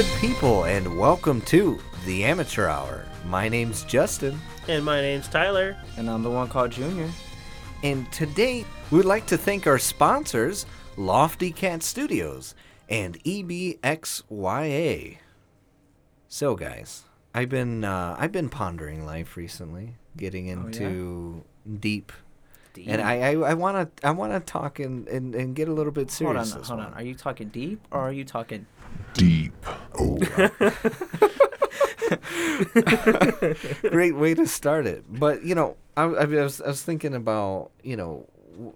Hello, good people, and welcome to the Amateur Hour. My name's Justin, And my name's Tyler. And I'm the one called Junior. and today we would like to thank our sponsors, Lofty Cat Studios and EBXYA. So, guys, I've been uh, I've been pondering life recently, getting Oh, yeah? into deep, and I I, I want to I want to talk and, and and get a little bit serious. hold on, serious. this hold on. Are you talking deep or are you talking? Deep. Oh, great way to start it. But you know, I, I was I was thinking about you know,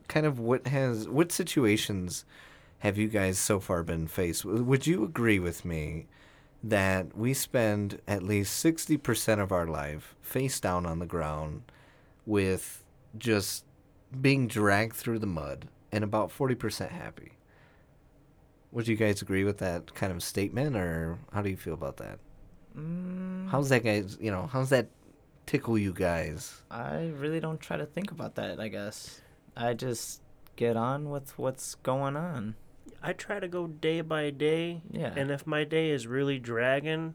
kind of what has what situations have you guys so far been faced? Would you agree with me that we spend at least sixty percent of our life face down on the ground, with just being dragged through the mud, and about forty percent happy? Would you guys agree with that kind of statement, or how do you feel about that? Mm, How's that guys? You know, how's that tickle you guys? I really don't try to think about that. I guess I just get on with what's going on. I try to go day by day. Yeah. And if my day is really dragging,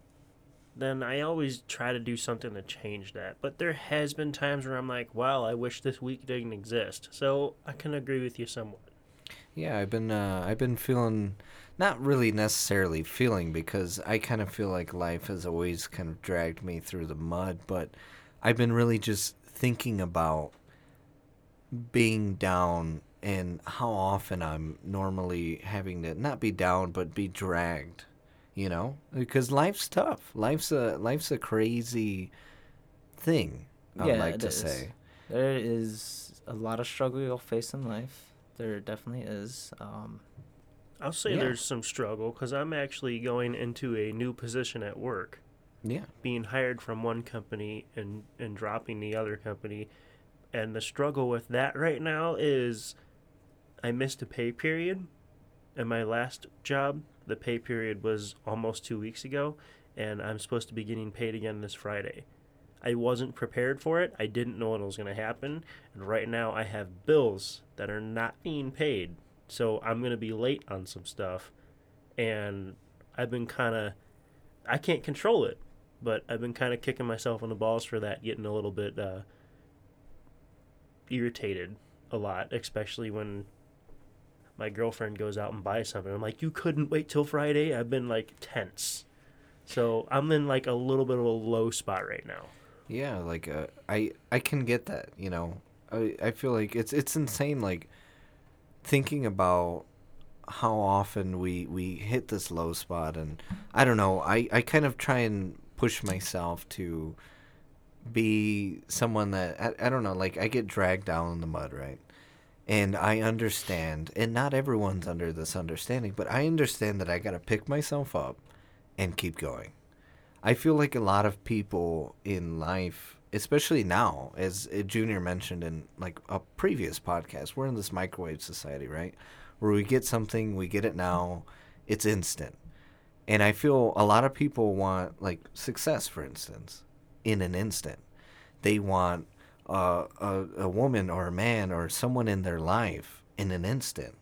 then I always try to do something to change that. But there has been times where I'm like, wow, I wish this week didn't exist. So I can agree with you somewhat. Yeah, I've been uh, I've been feeling not really necessarily feeling because I kind of feel like life has always kind of dragged me through the mud, but I've been really just thinking about being down and how often I'm normally having to not be down but be dragged, you know? Because life's tough. Life's a life's a crazy thing, I'd Yeah, like it to is. say. There is a lot of struggle you'll face in life. There definitely is. Um, I'll say Yeah. there's some struggle because I'm actually going into a new position at work, Yeah. being hired from one company and, and dropping the other company. And the struggle with that right now is I missed a pay period. In my last job, the pay period was almost two weeks ago, and I'm supposed to be getting paid again this Friday. I wasn't prepared for it. I didn't know it was going to happen. And right now, I have bills that are not being paid. So I'm going to be late on some stuff. And I've been kind of, I can't control it, but I've been kind of kicking myself in the balls for that, getting a little bit uh, irritated a lot, especially when my girlfriend goes out and buys something. I'm like, you couldn't wait till Friday? I've been like tense. So I'm in like a little bit of a low spot right now. Yeah, like uh, I I can get that. You know, I I feel like it's it's insane. Like thinking about how often we we hit this low spot, and I don't know. I I kind of try and push myself to be someone that I, I don't know. Like I get dragged down in the mud, right? And I understand, and not everyone's under this understanding, but I understand that I got to pick myself up and keep going. I feel like a lot of people in life, especially now, as uh, Junior mentioned in like a previous podcast, we're in this microwave society, right? Where we get something, we get it now, it's instant. And I feel a lot of people want like success, for instance, in an instant. They want uh, a, a woman or a man or someone in their life in an instant.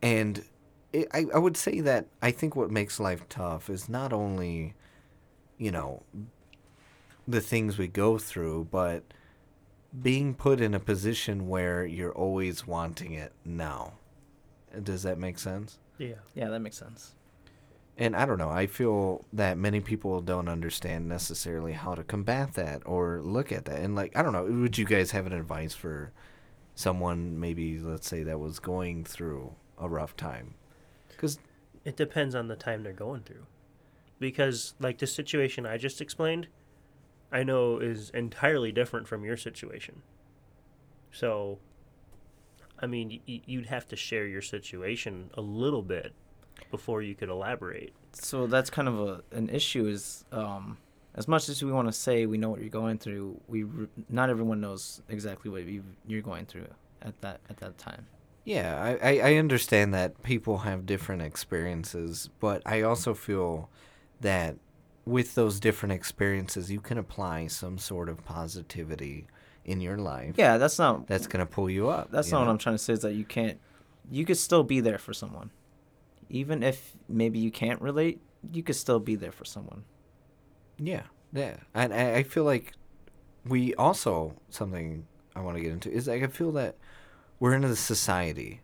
And it, I, I would say that I think what makes life tough is not only, you know, the things we go through, but being put in a position where you're always wanting it now. Does that make sense? Yeah. yeah, that makes sense. And I don't know. I feel that many people don't understand necessarily how to combat that or look at that. And like, I don't know. Would you guys have an advice for someone maybe, let's say, that was going through a rough time? Because It depends on the time they're going through. Because, like, the situation I just explained, I know is entirely different from your situation. So, I mean, y- you'd have to share your situation a little bit before you could elaborate. So that's kind of a an issue. Is um, as much as we want to say we know what you're going through, we r- not everyone knows exactly what you you're going through at that at that time. Yeah, I, I, I understand that people have different experiences, but I also feel that with those different experiences, you can apply some sort of positivity in your life Yeah, that's not that's to pull you up. that's you not know? what I'm trying to say. Is that you can't you could still be there for someone. even if maybe you can't relate, you could still be there for someone. Yeah, yeah, and I, I feel like we also something I want to get into is like I feel that we're in a society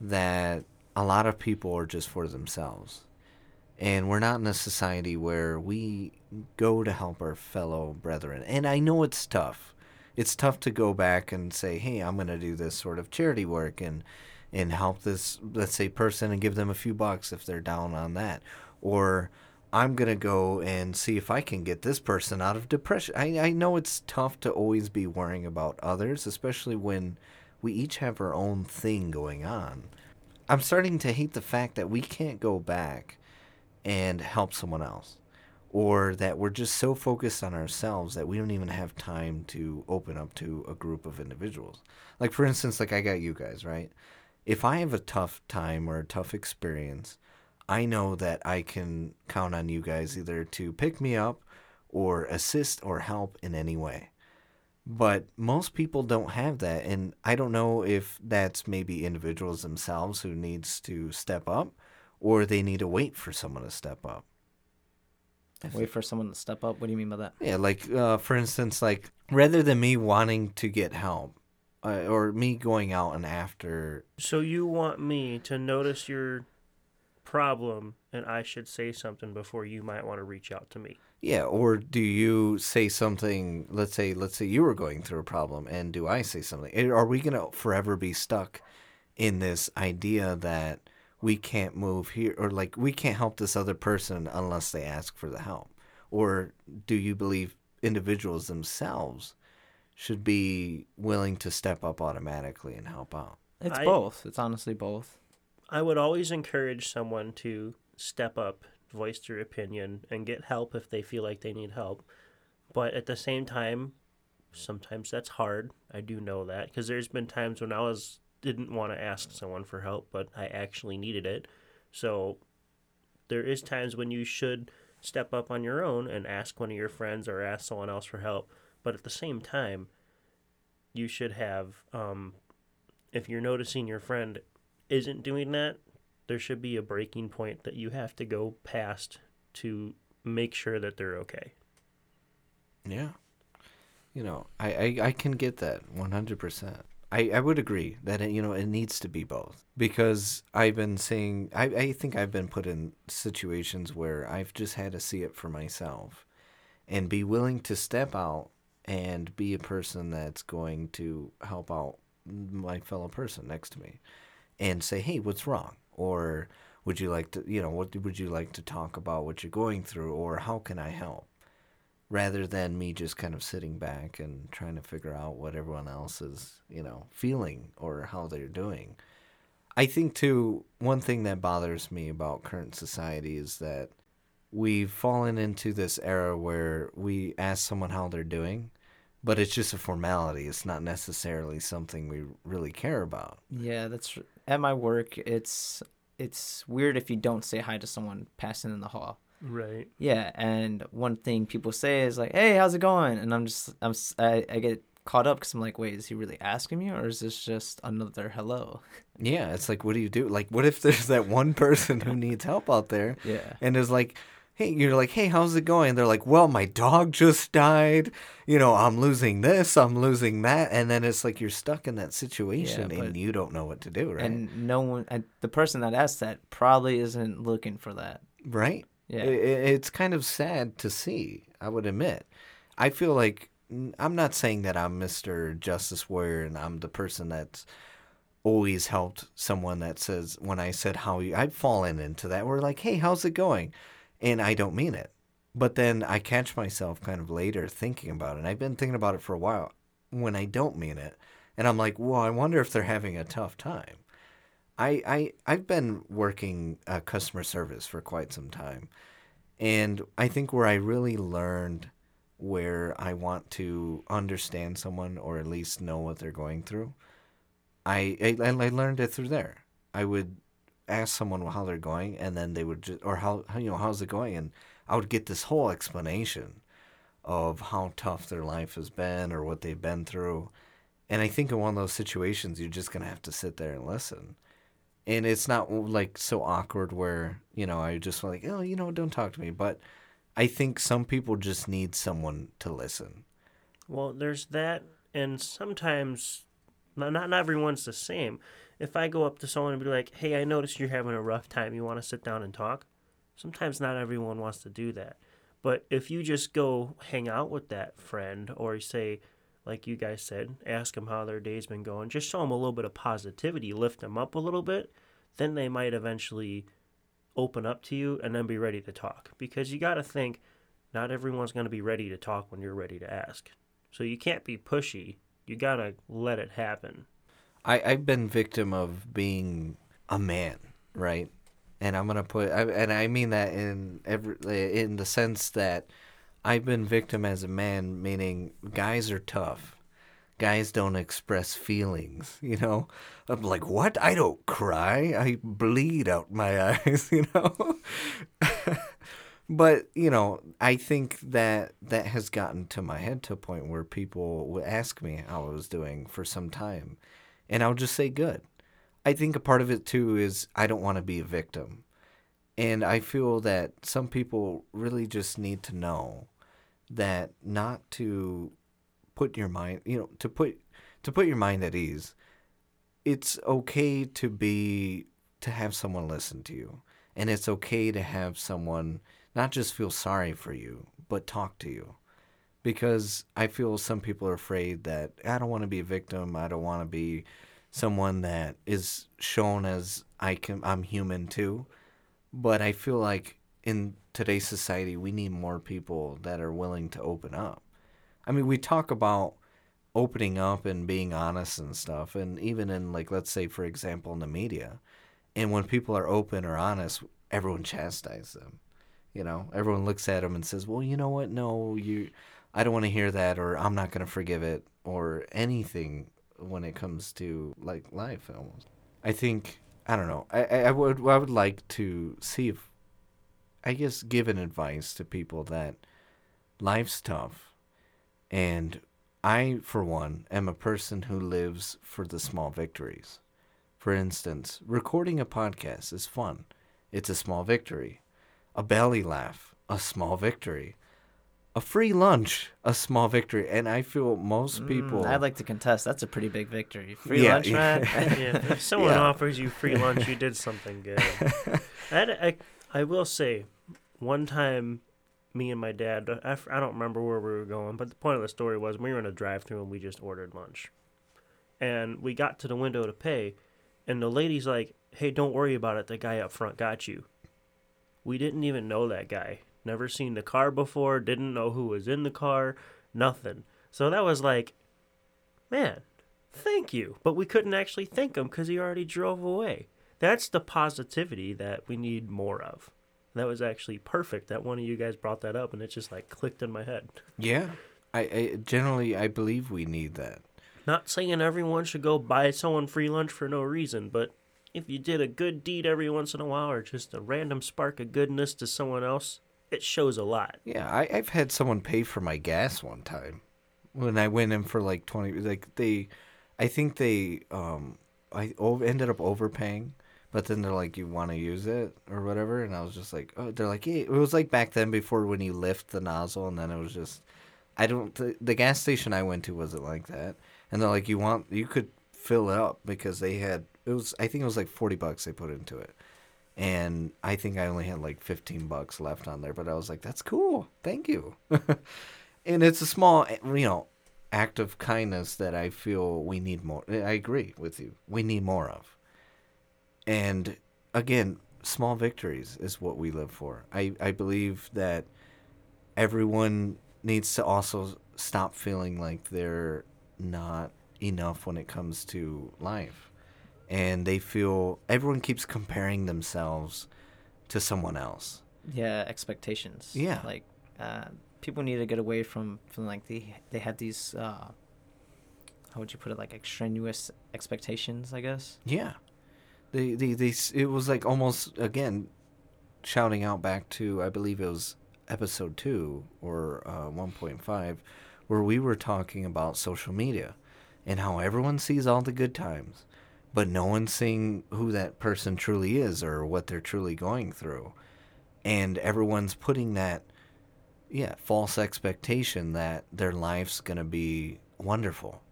that a lot of people are just for themselves, and we're not in a society where we go to help our fellow brethren. And I know it's tough. It's tough to go back and say, "Hey, I'm going to do this sort of charity work and and help this let's say person and give them a few bucks if they're down on that," or I'm gonna go and see if I can get this person out of depression. I, I know it's tough to always be worrying about others, especially when we each have our own thing going on. I'm starting to hate the fact that we can't go back and help someone else. Or that we're just so focused on ourselves that we don't even have time to open up to a group of individuals. Like for instance, like I got you guys, right? If I have a tough time or a tough experience, I know that I can count on you guys either to pick me up or assist or help in any way. But most people don't have that and I don't know if that's maybe individuals themselves who needs to step up or they need to wait for someone to step up. Wait for someone to step up. What do you mean by that? Yeah, like uh, for instance, like rather than me wanting to get help uh, or me going out and after So you want me to notice your problem and I should say something before you might want to reach out to me. Yeah, or do you say something? Let's say, let's say you were going through a problem, and do I say something? Eh, Are we gonna forever be stuck in this idea that we can't move here, or like we can't help this other person unless they ask for the help? Or do you believe individuals themselves should be willing to step up automatically and help out? It's I- both. It's honestly both. I would always encourage someone to step up, voice their opinion, and get help if they feel like they need help. But at the same time, sometimes that's hard. I do know that because there's been times when I was didn't want to ask someone for help, but I actually needed it. So there is times when you should step up on your own and ask one of your friends or ask someone else for help. But at the same time, you should have um, if you're noticing your friend isn't doing that, there should be a breaking point that you have to go past to make sure that they're okay. Yeah. You know, I, I, I can get that 100%. I, I would agree that, it, you know, it needs to be both. Because I've been seeing, I, I think I've been put in situations where I've just had to see it for myself and be willing to step out and be a person that's going to help out my fellow person next to me and say, hey, what's wrong? Or would you like to, you know, what would you like to talk about what you're going through? Or how can I help? Rather than me just kind of sitting back and trying to figure out what everyone else is, you know, feeling or how they're doing. I think too one thing that bothers me about current society is that we've fallen into this era where we ask someone how they're doing, but it's just a formality. It's not necessarily something we really care about. Yeah, that's at my work. It's it's weird if you don't say hi to someone passing in the hall. Right. Yeah, and one thing people say is like, "Hey, how's it going?" And I'm just I'm I, I get caught up because I'm like, "Wait, is he really asking me, or is this just another hello?" Yeah, it's like what do you do? Like what if there's that one person who needs help out there Yeah. and is like, hey, you're like, hey, how's it going? They're like, well, my dog just died. You know, I'm losing this, I'm losing that, and then it's like you're stuck in that situation but- and you don't know what to do, right? And no one, and the person that asked that probably isn't looking for that. right? Yeah. I- I- it's kind of sad to see. I would admit. I feel like I'm not saying that I'm Mr. Justice Warrior and I'm the person that's always helped someone that says when I said how you I've fallen into that. We're like, hey, how's it going? And I don't mean it. But then I catch myself kind of later thinking about it. And I've been thinking about it for a while when I don't mean it. And I'm like, well, I wonder if they're having a tough time. I, I I've been working uh, customer service for quite some time, and I think where I really learned where I want to understand someone or at least know what they're going through, I I, I learned it through there. I would ask someone how they're going, and then they would just or how, you know how's it going, and I would get this whole explanation of how tough their life has been or what they've been through. And I think in one of those situations, you're just gonna have to sit there and listen and it's not like so awkward where you know I just like oh you know don't talk to me, but I think some people just need someone to listen. Well, there's that, and sometimes not not everyone's the same. If I go up to someone and be like, "Hey, I noticed you're having a rough time. You want to sit down and talk?" Sometimes not everyone wants to do that. But if you just go hang out with that friend, or say, like you guys said, ask them how their day's been going, just show them a little bit of positivity, lift them up a little bit, then they might eventually open up to you and then be ready to talk. Because you got to think, not everyone's going to be ready to talk when you're ready to ask. So you can't be pushy. You got to let it happen. I I've been victim of being a man, right? And I'm gonna put, I, and I mean that in every in the sense that I've been victim as a man, meaning guys are tough. Guys don't express feelings, you know. I'm like, what? I don't cry. I bleed out my eyes, you know. but you know, I think that that has gotten to my head to a point where people would ask me how I was doing for some time, and I'll just say good. I think a part of it too is I don't want to be a victim. And I feel that some people really just need to know that not to put your mind, you know, to put to put your mind at ease. It's okay to be to have someone listen to you. And it's okay to have someone not just feel sorry for you, but talk to you. Because I feel some people are afraid that I don't want to be a victim, I don't want to be someone that is shown as I can I'm human too. But I feel like in today's society we need more people that are willing to open up. I mean, we talk about opening up and being honest and stuff and even in like let's say for example in the media. And when people are open or honest, everyone chastises them. You know, everyone looks at them and says, "Well, you know what? No, you I don't want to hear that or I'm not going to forgive it or anything when it comes to like life almost. I think I don't know. I, I would I would like to see if I guess give an advice to people that life's tough and I for one am a person who lives for the small victories. For instance, recording a podcast is fun. It's a small victory. A belly laugh, a small victory a free lunch, a small victory, and I feel most people. Mm, I'd like to contest. That's a pretty big victory. Free Yeah, lunch, yeah. man. yeah, if someone Yeah. offers you free lunch, you did something good. I, I, I will say, one time, me and my dad—I don't remember where we were going, but the point of the story was we were in a drive-through and we just ordered lunch, and we got to the window to pay, and the lady's like, "Hey, don't worry about it. The guy up front got you." We didn't even know that guy. Never seen the car before. Didn't know who was in the car. Nothing. So that was like, man, thank you. But we couldn't actually thank him because he already drove away. That's the positivity that we need more of. That was actually perfect that one of you guys brought that up and it just like clicked in my head. Yeah, I, I generally I believe we need that. Not saying everyone should go buy someone free lunch for no reason, but if you did a good deed every once in a while or just a random spark of goodness to someone else, it shows a lot. Yeah, I, I've had someone pay for my gas one time when I went in for like twenty. Like they, I think they um I ended up overpaying, but then they're like, "You want to use it or whatever," and I was just like, "Oh," they're like, "Yeah." It was like back then before when you lift the nozzle, and then it was just, I don't. The, gas station I went to wasn't like that, and they're like, "You want? You could fill it up because they had it was. I think it was like forty bucks they put into it." and I think I only had like 15 bucks left on there, but I was like, that's cool. Thank you. and it's a small, eh, you know, act of kindness that I feel we need more. Eh, I agree with you. We need more of. And again, small victories is what we live for. I, I believe that everyone needs to also stop feeling like they're not enough when it comes to life and they feel everyone keeps comparing themselves to someone else. yeah, expectations. Yeah. Like, uh, people need to get away from from like they they have these. Uh, how would you put it? Like extraneous expectations, I guess. Yeah, they they they it was like almost again shouting out back to I believe it was episode two or uh, one point five, where we were talking about social media and how everyone sees all the good times, but no one's seeing who that person truly is or what they're truly going through. And everyone's putting that, yeah, false expectation that their life's going to be wonderful.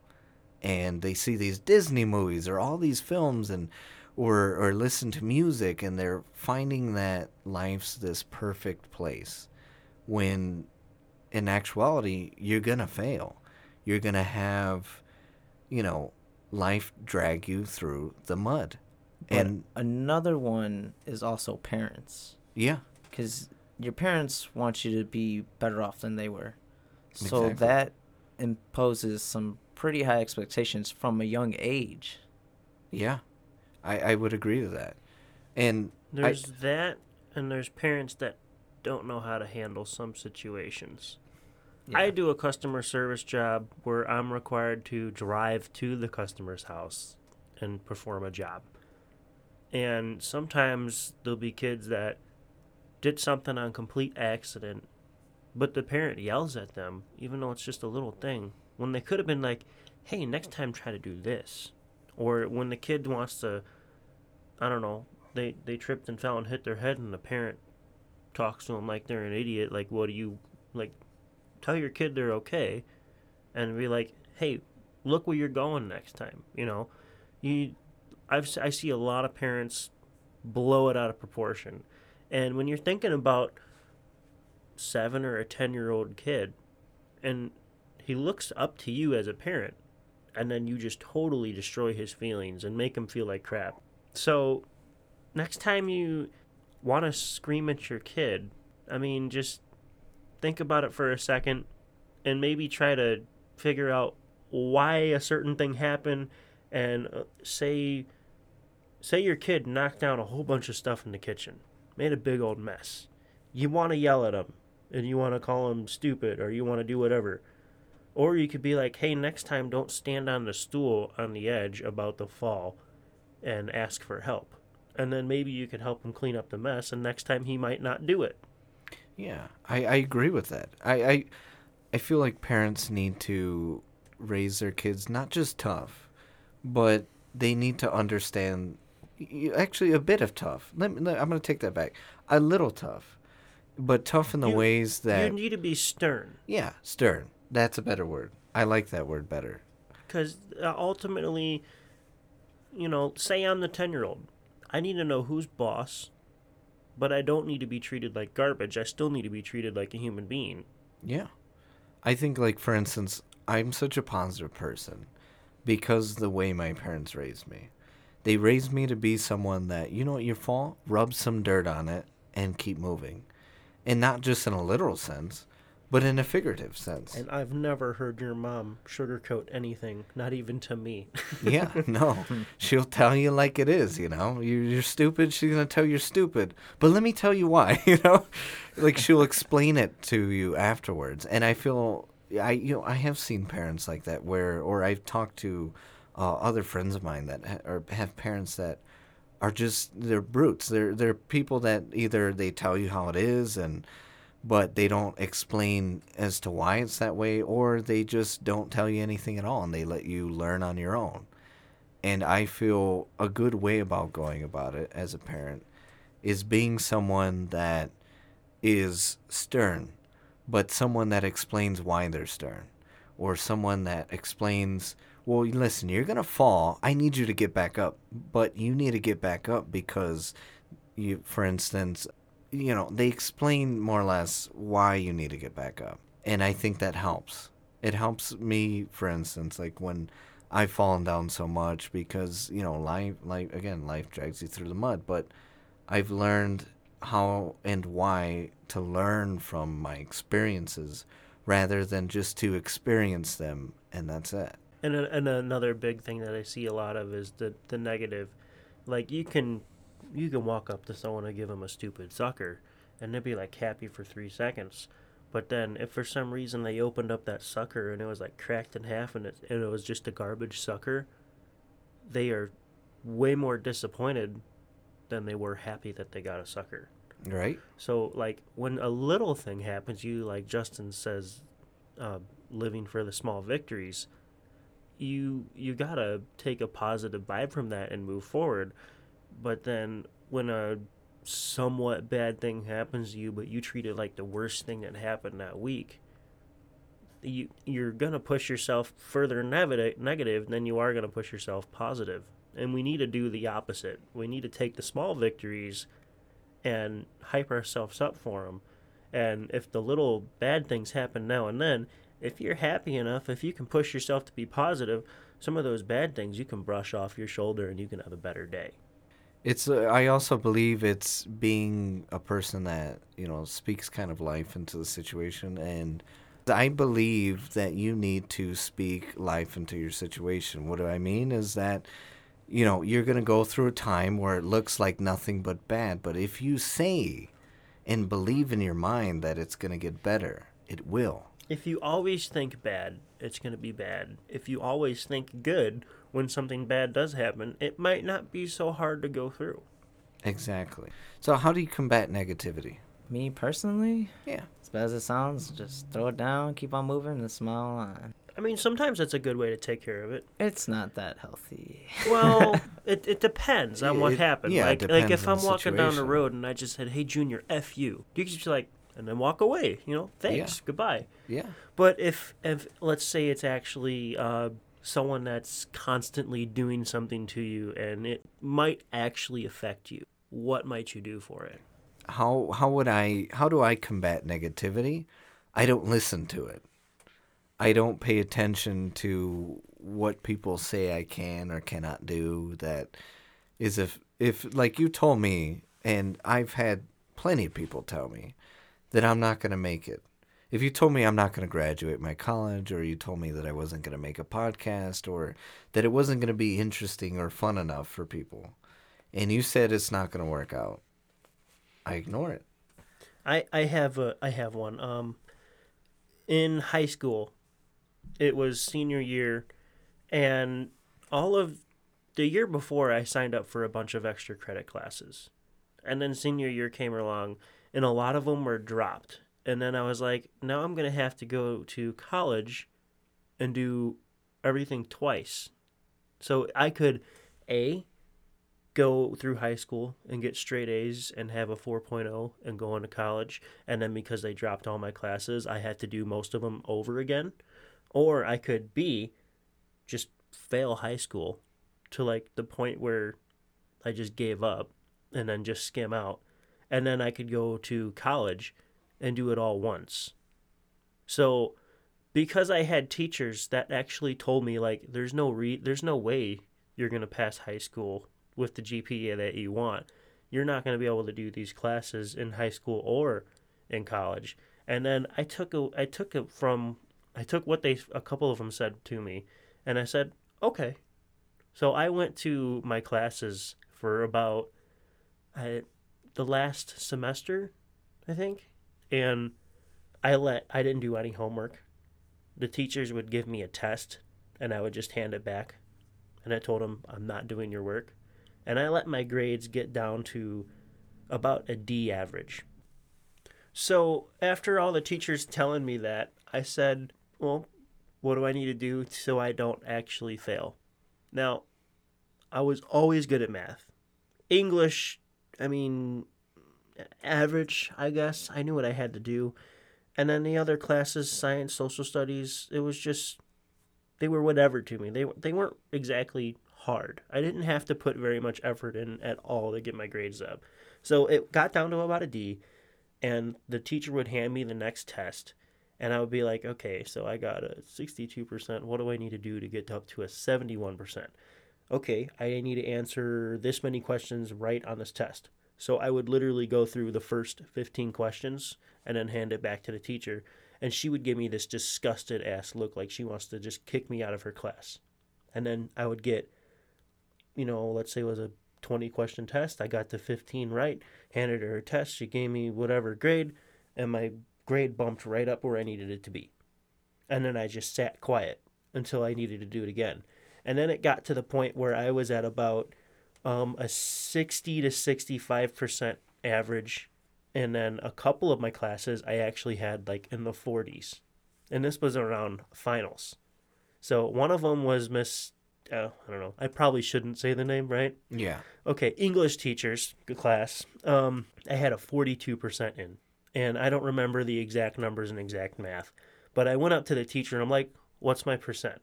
And they see these Disney movies or all these films and or or listen to music and they're finding that life's this perfect place when in actuality you're going to fail. You're going to have you know, life drag you through the mud. But and another one is also parents, yeah, because your parents want you to be better off than they were. So Exactly. that imposes some pretty high expectations from a young age. yeah. I, I would agree with that. And I- There's that, and there's parents that don't know how to handle some situations. I do a customer service job where I'm required to drive to the customer's house and perform a job. And sometimes there'll be kids that did something on complete accident, but the parent yells at them, even though it's just a little thing, when they could have been like, hey, next time try to do this. Or when the kid wants to, I don't know, they, they tripped and fell and hit their head, and the parent talks to them like they're an idiot, like, what do you, like, tell your kid they're okay and be like hey look where you're going next time you know? You I've, i see a lot of parents blow it out of proportion. And when you're thinking about seven or a ten year old kid and he looks up to you as a parent and then you just totally destroy his feelings and make him feel like crap. So next time you want to scream at your kid i mean just think about it for a second and maybe try to figure out why a certain thing happened and uh, say say your kid knocked down a whole bunch of stuff in the kitchen made a big old mess. You want to yell at him and you want to call him stupid or you want to do whatever or you could be like hey next time don't stand on the stool on the edge about the fall and ask for help and then maybe you could help him clean up the mess and next time he might not do it Yeah, I, I agree with that. I, I I feel like parents need to raise their kids not just tough, but they need to understand actually a bit of tough. Let me, let- I'm going to take that back. A little tough, but tough in the You- ways that you need to be stern yeah, stern. That's a better word. I like that word better. because uh, ultimately, you know, say I'm the ten year old, I need to know who's boss, but I don't need to be treated like garbage. I still need to be treated like a human being. Yeah. I think, like, for instance, I'm such a positive person because the way my parents raised me. They raised me to be someone that, you know what, your fault? rub some dirt on it and keep moving. And not just in a literal sense, but in a figurative sense. And I've never heard your mom sugarcoat anything, not even to me. yeah, no. She'll tell you like it is, you know. You're, you're stupid, she's going to tell you you're stupid. But let me tell you why, you know? Like she'll explain it to you afterwards. And I feel I you know, I have seen parents like that where or I've talked to uh, other friends of mine that ha- or have parents that are just they're brutes. They're they're people that either they tell you how it is and but they don't explain as to why it's that way or they just don't tell you anything at all and they let you learn on your own. And I feel a good way about going about it as a parent is being someone that is stern, but someone that explains why they're stern, or someone that explains, well, listen, you're going to fall. I need you to get back up, but you need to get back up because you, for instance, you know, they explain more or less why you need to get back up. And I think that helps. It helps me, for instance, like when I've fallen down so much because, you know, life, life again, life drags you through the mud, but I've learned how and why to learn from my experiences rather than just to experience them and that's it. And, and another big thing that I see a lot of is the the negative. Like you can you can walk up to someone and give them a stupid sucker, and they'd be like happy for three seconds. But then, if for some reason they opened up that sucker and it was like cracked in half and it, and it was just a garbage sucker, they are way more disappointed than they were happy that they got a sucker. Right? So, like, when a little thing happens, you, like Justin says, uh, living for the small victories, you you gotta take a positive vibe from that and move forward. But then when a somewhat bad thing happens to you, but you treat it like the worst thing that happened that week, you you're gonna push yourself further negative negative than you are gonna push yourself positive. And we need to do the opposite. We need to take the small victories and hype ourselves up for them. And if the little bad things happen now and then, if you're happy enough, if you can push yourself to be positive, some of those bad things you can brush off your shoulder and you can have a better day. It's. Uh, I also believe it's being a person that you know speaks kind of life into the situation, and I believe that you need to speak life into your situation. What do I mean is that you know you're gonna go through a time where it looks like nothing but bad, but if you say and believe in your mind that it's gonna get better, it will. If you always think bad, it's going to be bad. If you always think good when something bad does happen, it might not be so hard to go through. Exactly. So how do you combat negativity? Me personally, Yeah. as bad as it sounds, just throw it down, keep on moving, and smile on. I mean, sometimes that's a good way to take care of it. It's not that healthy. Well, it, it depends on what It- happened. yeah, it like like if on I'm the walking down the road and I just said, "Hey, Junior, f you," you could just be like, and then walk away. You know, thanks, goodbye. Yeah. But if if let's say it's actually uh, someone that's constantly doing something to you and it might actually affect you, what might you do for it? how how would I how do I combat negativity? I don't listen to it. I don't pay attention to what people say I can or cannot do that is if if like you told me and I've had plenty of people tell me that I'm not going to make it. If you told me I'm not going to graduate my college or you told me that I wasn't going to make a podcast or that it wasn't going to be interesting or fun enough for people and you said it's not going to work out, I ignore it. I I have a I have one. Um, in high school, it was senior year, and all of the year before, I signed up for a bunch of extra credit classes, and then senior year came along, and a lot of them were dropped. And then I was like, now I'm gonna have to go to college, and do everything twice, so I could, a go through high school and get straight A's and have a 4.0 and go on to college. And then because they dropped all my classes, I had to do most of them over again. Or I could B, just fail high school to like the point where I just gave up and then just skim out. And then I could go to college and do it all once. So because I had teachers that actually told me like there's no re- there's no way you're going to pass high school with the GPA that you want. You're not going to be able to do these classes in high school or in college. And then I took a, I took it from I took what they a couple of them said to me and I said, "Okay." So I went to my classes for about I, the last semester, I think, and I let I didn't do any homework. The teachers would give me a test and I would just hand it back. And I told them, "I'm not doing your work." and I let my grades get down to about a D average. So, after all the teachers telling me that, I said, Well, what do I need to do so I don't actually fail? Now, I was always good at math. English, I mean, average, I guess. I knew what I had to do. And then the other classes, science, social studies, it was just, they were whatever to me. They, they weren't exactly hard. I didn't have to put very much effort in at all to get my grades up. So it got down to about a D, and the teacher would hand me the next test, and I would be like, okay, so I got a 62%. What do I need to do to get up to a 71%? Okay, I need to answer this many questions right on this test. So I would literally go through the first 15 questions and then hand it back to the teacher, and she would give me this disgusted ass look like she wants to just kick me out of her class. And then I would get you know, let's say it was a 20 question test. I got the 15 right, handed her a test. She gave me whatever grade, and my grade bumped right up where I needed it to be. And then I just sat quiet until I needed to do it again. And then it got to the point where I was at about um, a 60 to 65% average. And then a couple of my classes I actually had like in the 40s. And this was around finals. So one of them was Miss. Uh, I don't know. I probably shouldn't say the name, right? Yeah. Okay, English teachers good class. Um, I had a forty-two percent in, and I don't remember the exact numbers and exact math, but I went up to the teacher and I'm like, "What's my percent?"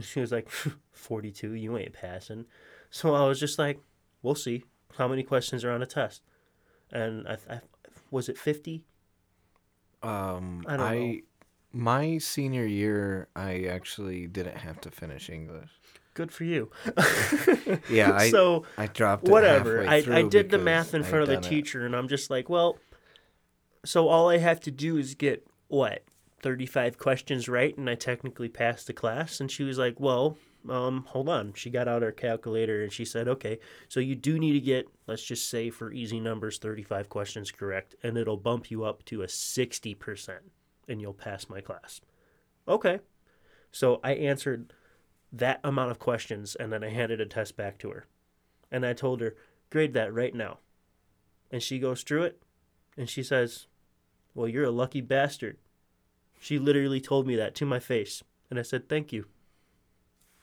She was like, "42. You ain't passing." So I was just like, "We'll see. How many questions are on a test?" And I, I was it fifty? Um, I don't I, know. my senior year, I actually didn't have to finish English. Good for you. Yeah, I so I dropped it whatever. I, I did the math in front of the done it. teacher, and I'm just like, well, so all I have to do is get what 35 questions right, and I technically passed the class. And she was like, well, um, hold on. She got out her calculator and she said, okay, so you do need to get, let's just say for easy numbers, 35 questions correct, and it'll bump you up to a 60%, and you'll pass my class. Okay. So I answered that amount of questions, and then I handed a test back to her. And I told her, grade that right now. And she goes through it, and she says, Well, you're a lucky bastard. She literally told me that to my face. And I said, Thank you.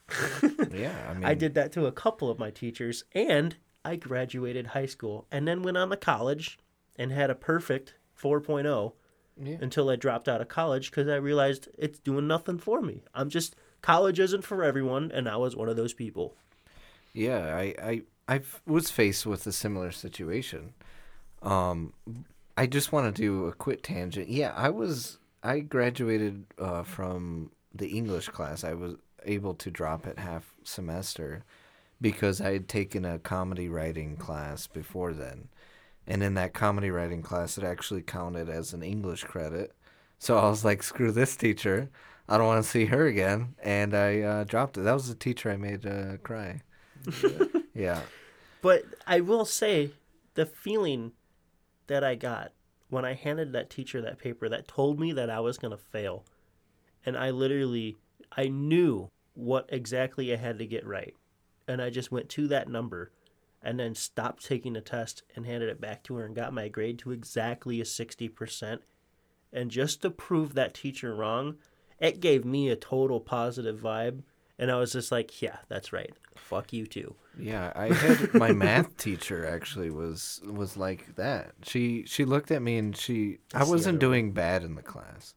Yeah, I mean, I did that to a couple of my teachers, and I graduated high school and then went on to college and had a perfect 4.0 Yeah. until I dropped out of college because I realized it's doing nothing for me. I'm just, college isn't for everyone, and I was one of those people. Yeah, I, I I was faced with a similar situation. Um, I just want to do a quick tangent. Yeah, I was I graduated uh, from the English class. I was able to drop it half semester because I had taken a comedy writing class before then, and in that comedy writing class, it actually counted as an English credit. So I was like, "Screw this teacher! I don't want to see her again," and I uh, dropped it. That was the teacher I made uh, cry. Yeah. But I will say the feeling that I got when I handed that teacher that paper that told me that I was going to fail. And I literally I knew what exactly I had to get right. And I just went to that number and then stopped taking the test and handed it back to her and got my grade to exactly a 60%. And just to prove that teacher wrong, it gave me a total positive vibe. And I was just like, yeah, that's right. Fuck you too. Yeah, I had my math teacher actually was was like that. She she looked at me and she I That's the wasn't doing bad in the class.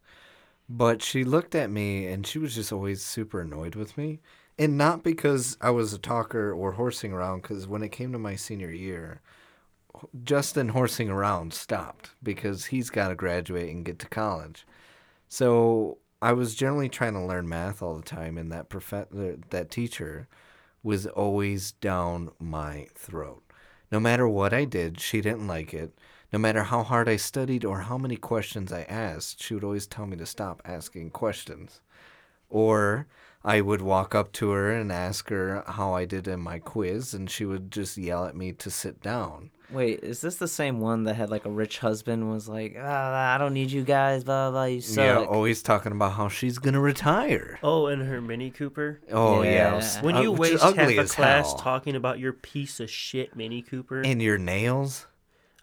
But she looked at me and she was just always super annoyed with me. And not because I was a talker or horsing around cuz when it came to my senior year, Justin horsing around stopped because he's got to graduate and get to college. So I was generally trying to learn math all the time, and that prof- that teacher was always down my throat. No matter what I did, she didn't like it. No matter how hard I studied or how many questions I asked, she would always tell me to stop asking questions. Or I would walk up to her and ask her how I did in my quiz, and she would just yell at me to sit down. Wait, is this the same one that had like a rich husband was like, ah, I don't need you guys, blah blah, you suck. Yeah, always talking about how she's gonna retire. Oh, and her Mini Cooper. Oh yeah, Yeah. was When you just waste half a class hell. talking about your piece of shit Mini Cooper, and your nails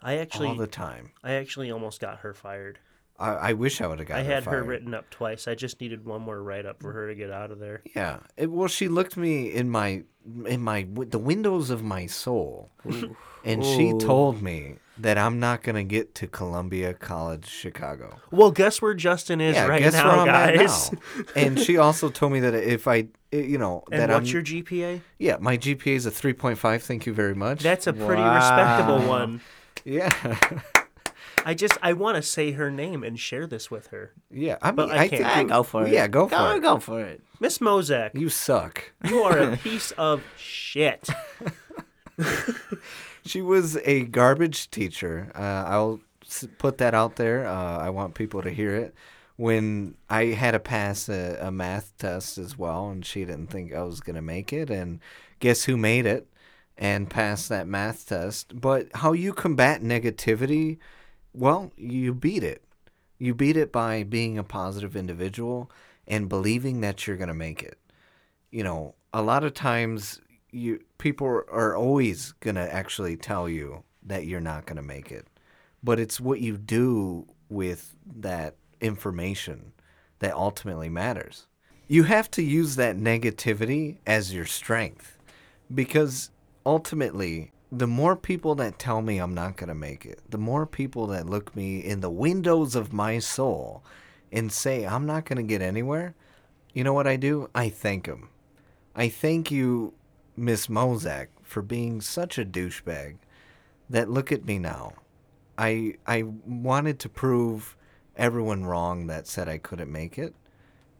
I actually, all the time. I actually almost got her fired. I, I wish I would have got. Her fired. I had her written up twice. I just needed one more write up for her to get out of there. Yeah. It, well, she looked me in my in my the windows of my soul, and she told me that I'm not gonna get to Columbia College, Chicago. Well, guess where Justin is yeah, right guess now, where I'm guys. at now. and she also told me that if I, eh, you know, And that what's I'm, your GPA? yeah, my GPA is a 3.5. Thank you very much. That's a pretty Wow. respectable one. Yeah, I just I want to say her name and share this with her, yeah. I mean, But I I, can't. think Yeah, go for it. Yeah, go for go, it. Go for it. Miss Mozak. You suck. You are a piece of shit. She was a garbage teacher. Uh, I'll put that out there. Uh, I want people to hear it. When I had to pass a, a math test as well, and she didn't think I was going to make it. And guess who made it and pass that math test? But how you combat negativity? Well, you beat it. You beat it by being a positive individual and believing that you're going to make it you know, a lot of times you people are always going to actually tell you that you're not going to make it. But it's what you do with that information that ultimately matters. you have to use that negativity as your strength because ultimately the more people that tell me I'm not going to make it, the more people that look me in the windows of my soul and say I'm not going to get anywhere, you know what I do? I thank them. I thank you, Miss Mozak, for being such a douchebag that look at me now. I I wanted to prove everyone wrong that said I couldn't make it,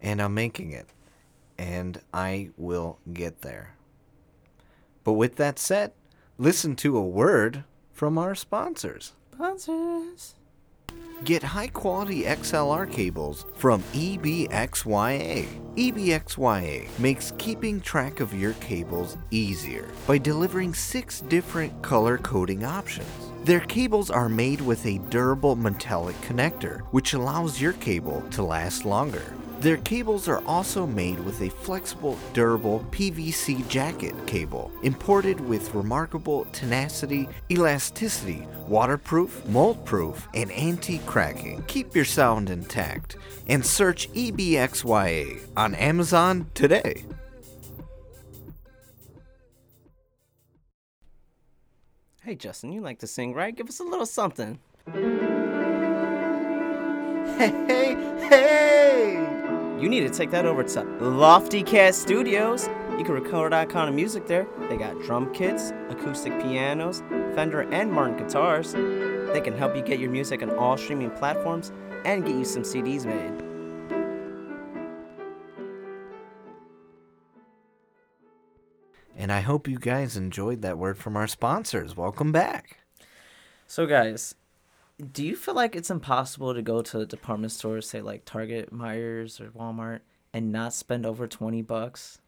and I'm making it. And I will get there. But with that said, listen to a word from our sponsors. Sponsors. Get high quality XLR cables from EBXYA. EBXYA makes keeping track of your cables easier by delivering six different color coding options. Their cables are made with a durable metallic connector, which allows your cable to last longer. Their cables are also made with a flexible, durable PVC jacket cable, imported with remarkable tenacity, elasticity, waterproof, mold-proof, and anti-cracking. Keep your sound intact and search EBXYA on Amazon today. Hey, Justin, you like to sing, right? Give us a little something. Hey, hey, hey! You need to take that over to Lofty Cat Studios. You can record that kind of music there. They got drum kits, acoustic pianos, Fender and Martin guitars. They can help you get your music on all streaming platforms and get you some CDs made. And I hope you guys enjoyed that word from our sponsors. Welcome back. So, guys, do you feel like it's impossible to go to a department store, say like Target, Meijer, or Walmart, and not spend over 20 bucks?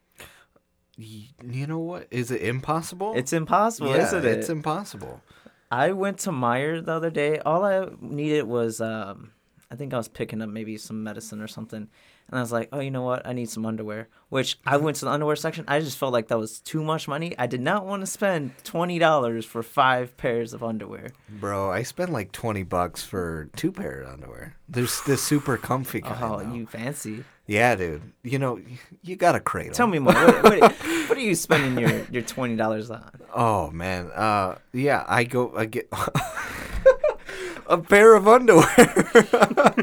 You know what? Is it impossible? It's impossible, yeah, isn't it? It's impossible. I went to Meijer the other day. All I needed was, um, I think I was picking up maybe some medicine or something. And I was like, oh, you know what? I need some underwear. Which I went to the underwear section. I just felt like that was too much money. I did not want to spend $20 for five pairs of underwear. Bro, I spent like 20 bucks for two pair of underwear. There's the super comfy kind. Oh, though. you fancy. Yeah, dude. You know, you got a cradle. Tell me more. What, what, what are you spending your, your $20 on? Oh, man. Uh, yeah, I go, I get a pair of underwear.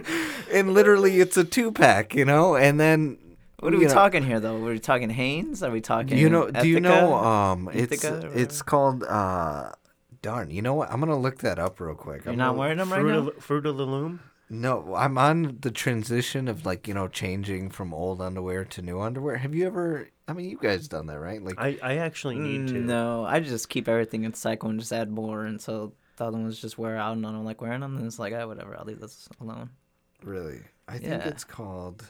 and literally it's a two pack, you know? And then. What are you we know, talking here, though? Are we talking Hanes? Are we talking You know, do you know, um, it's, it's called, uh, darn, you know what? I'm going to look that up real quick. You're I'm not gonna- wearing them right Fruit now? of, Fruit of the Loom. No, I'm on the transition of like you know changing from old underwear to new underwear. Have you ever? I mean, you guys done that, right? Like, I, I actually need to. Mm, No, I just keep everything in cycle and just add more until the other ones just wear out and I don't like wearing them. And it's like, oh, whatever, I'll leave this alone. really? I think Yeah. it's called.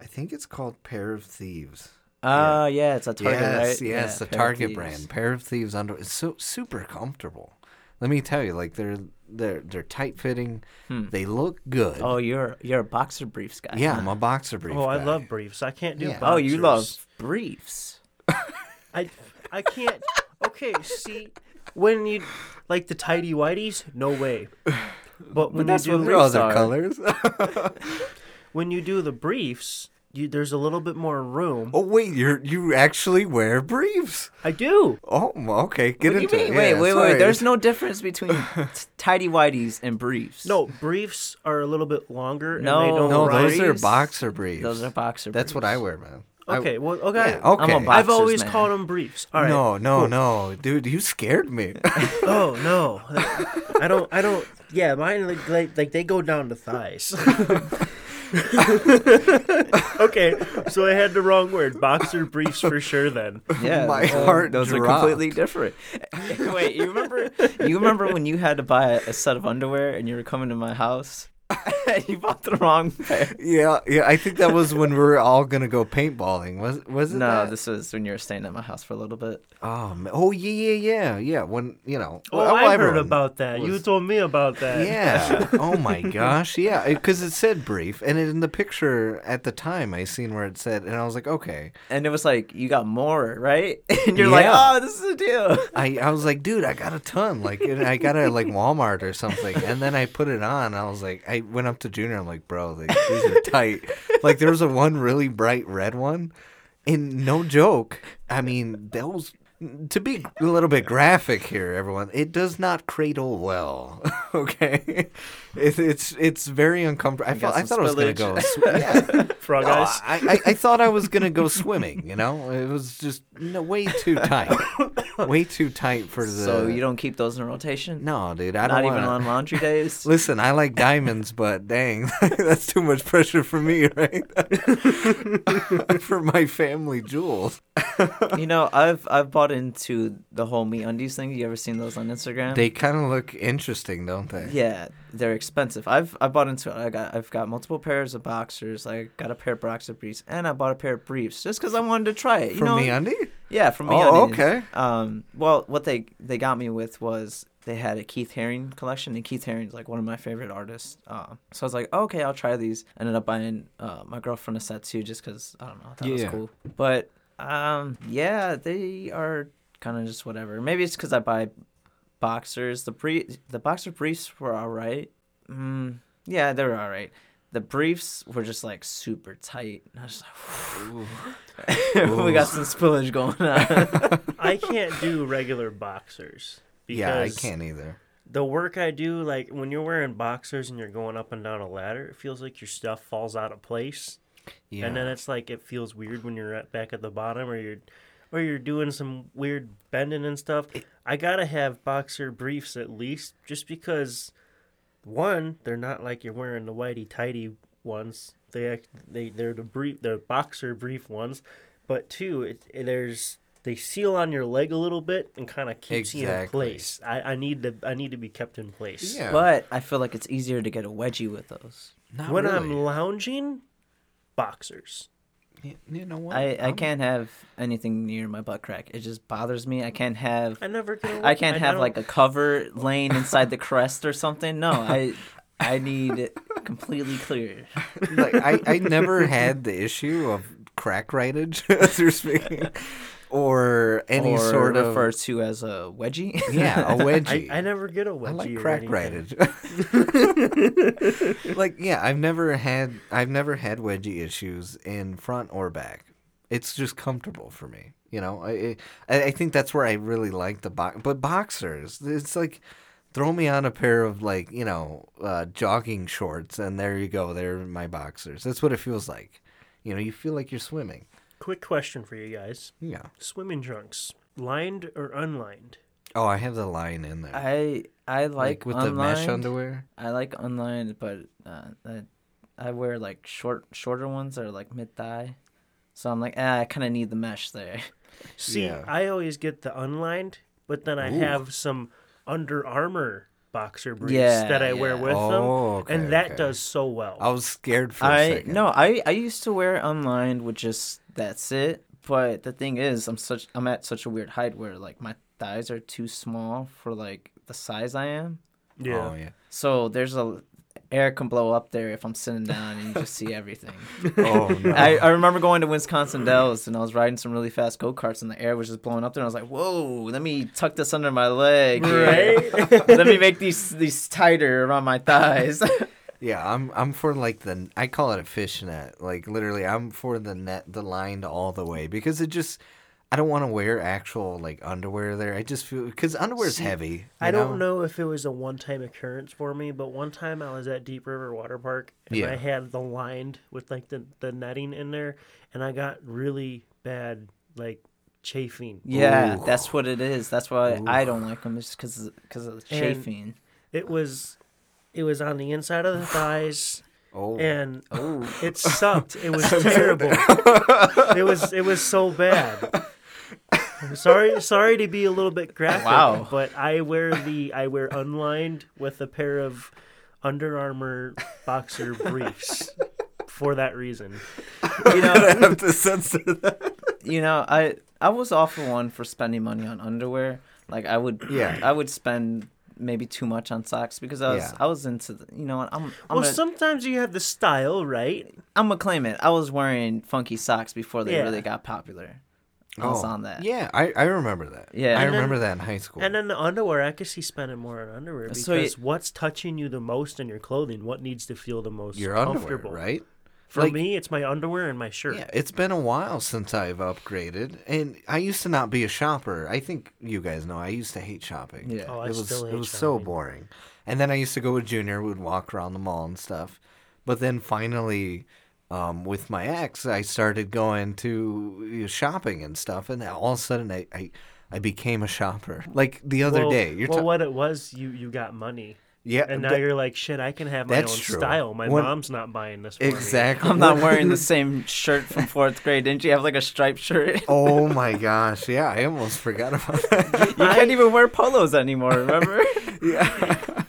I think it's called Pair of Thieves. Oh, yeah, it's a Target, yes, right? yes, the Pair of Target brand, Pair of Thieves under It's so super comfortable. Let me tell you, like they're they're they're tight fitting. Hmm. They look good. Oh, you're you're a boxer briefs guy. yeah, huh? I'm a boxer brief. Oh, I love briefs. I can't do Yeah. boxers. Oh, you love briefs. I I can't. Okay, see, when you like the tidy whities, no way. But when that's you do They're all briefs their colors. when you do the briefs, you, there's a little bit more room. oh wait, you you actually wear briefs? I do. Oh, okay. Get What do into you mean? it. Wait, Yeah, wait, sorry. wait. There's no difference between t- tidy whities and briefs. No, briefs are a little bit longer. No, and they don't No, rise. those are boxer briefs. those are boxer. That's what I wear, man. I- Okay, well, okay. Yeah, okay. I'm a I've always man. called them briefs. All right. no, no, cool. no, dude, you scared me. Oh no, I don't. I don't. Yeah, mine like like, like they go down to thighs. okay, so I had the wrong word. Boxer briefs for sure. Then Yeah, My uh, heart Those dropped. are completely different. Wait, you remember? You remember when you had to buy a, a set of underwear and you were coming to my house? you bought the wrong pair. yeah, yeah. I think that was when we were all gonna go paintballing. Was was it? No, that? this was when you were staying at my house for a little bit. Oh, man. oh yeah, yeah, yeah, yeah. When you know. oh, well, I heard about that. You told me about that. Yeah. oh my gosh. Yeah. Because it said brief, and in the picture at the time, I seen where it said, and I was like, okay. And it was like you got more, right? And you're like, oh, this is a deal. I, I was like, dude, I got a ton. Like, I got it at like Walmart or something. And then I put it on. I was like, I I went up to Junior. I'm like, bro, like, these are tight. like there was a one really bright red one, and no joke. I mean, those. To be a little bit graphic here, everyone, it does not cradle well. okay, it, it's it's very uncomfortable. I, felt, I thought I was gonna go. Yeah. Frog No, eyes. I, I, I thought I was gonna go swimming. You know, it was just no, way too tight, way too tight for the. So you don't keep those in rotation? No, dude, I Not don't even wanna- on laundry days? Listen, I like diamonds, but dang, that's too much pressure for me, right? for my family jewels. You know, I've I've bought into the whole MeUndies thing. You ever seen those on Instagram? They kind of look interesting, don't they? yeah, they're expensive. I've I bought into it. I got I've got multiple pairs of boxers. I got a pair of boxer briefs, and I bought a pair of briefs just because I wanted to try it. You For know? Yeah, from me. Oh, okay. Um, well, what they they got me with was they had a Keith Haring collection, and Keith Haring's like one of my favorite artists. Uh, so I was like, okay, I'll try these. Ended up buying uh, my girlfriend a set too, just because I don't know, I thought it was cool. But um, yeah, they are kind of just whatever. Maybe it's because I buy boxers. The pre the boxer briefs were all right. Mm, yeah, they were all right. The briefs were just like super tight. And I was just like, we got some spillage going on. I can't do regular boxers because Yeah, I can't either. the work I do, like when you're wearing boxers and you're going up and down a ladder, it feels like your stuff falls out of place. Yeah. And then it's like it feels weird when you're at, back at the bottom or you're or you're doing some weird bending and stuff. I gotta have boxer briefs at least, just because one, they're not like you're wearing the whitey tighty ones. They act, they they're the brief they're boxer brief ones, but two, it, it- there's they seal on your leg a little bit and kind of keeps you in place. I, I need to I need to be kept in place. yeah. But I feel like it's easier to get a wedgie with those. Not when really. I'm lounging, boxers. You know what? I, I I'm- can't have anything near my butt crack. It just bothers me. I can't have I never get. I can't have don't- like a cover laying inside the crest or something. No, I I need it completely clear. like I, I never had the issue of crack rightage as you're speaking or any or sort of referred to as a wedgie. yeah a I, wedgie. I never get a wedgie. I like crack rightage like yeah i've never had i've never had wedgie issues in front or back. It's just comfortable for me you know? I i, I think that's where i really like the box but boxers it's like throw me on a pair of like you know uh, jogging shorts and there you go they're my boxers. That's what it feels like. You know you feel like you're swimming Quick question for you guys: yeah Swimming trunks, lined or unlined? oh i have the line in there I I like, with the mesh underwear I like unlined, but uh, I, I wear like short shorter ones that are like mid thigh. So I'm like, ah, I kind of need the mesh there. See, Yeah. I always get the unlined, but then I Ooh. have some Under Armour boxer briefs Yeah, that I wear with Oh, them, okay, and that okay. does so well. i was scared for a I second no, I I used to wear unlined with just that's it. But the thing is, I'm such I'm at such a weird height where like my thighs are too small for like the size I am. yeah. oh yeah So there's a air can blow up there if I'm sitting down and you just see everything. oh no I, I remember going to Wisconsin Dells and I was riding some really fast go karts and the air was just blowing up there and I was like, whoa, let me tuck this under my leg. Right? let me make these these tighter around my thighs. Yeah, I'm I'm for like the I call it a fishnet. Like literally, I'm for the net, the lined all the way because it just I don't want to wear actual like underwear there. I just feel because underwear's See, heavy. you I don't know if it was a one-time occurrence for me, but one time I was at Deep River Water Park and Yeah. I had the lined with like the, the netting in there, and I got really bad like chafing. yeah, Ooh. that's what it is. That's why I don't like them. It's because because of the And- chafing. It was, it was on the inside of the thighs, Oh, and Oh, it sucked. It was terrible. it was it was so bad. I'm sorry, sorry to be a little bit graphic, Wow. but I wear the I wear unlined with a pair of Under Armour boxer briefs for that reason. you know, I have to censor that. you know, I I was often one for spending money on underwear. Like I would, Yeah. I would spend maybe too much on socks because I was Yeah. I was into the, you know I'm I'm Well, gonna, sometimes you have the style, right? I'm gonna claim it. I was wearing funky socks before they Yeah. really got popular. I was Oh, on that. Yeah, I, I remember that. Yeah. I And then- remember that in high school. And then the underwear, I could see spending more on underwear because So y- what's touching you the most in your clothing? What needs to feel the most Your underwear, comfortable? right? For Like- me, it's my underwear and my shirt. Yeah, it's been a while since I've upgraded, and I used to not be a shopper. I think you guys know I used to hate shopping. Yeah. Oh, I it was still it hate was so boring. And then I used to go with Junior. We'd walk around the mall and stuff. But then finally, um, with my ex, I started going to you know, shopping and stuff, and all of a sudden I. I I became a shopper. Like the other well, day, you're well, ta- what it was, you you got money, yeah, and now but- you're like, shit, I can have my own true. style. My When- mom's not buying this for me. exactly. I'm not wearing the same shirt from fourth grade. Didn't you have like a striped shirt? Oh my gosh! Yeah, I almost forgot about that. You can't even wear polos anymore. Remember? yeah.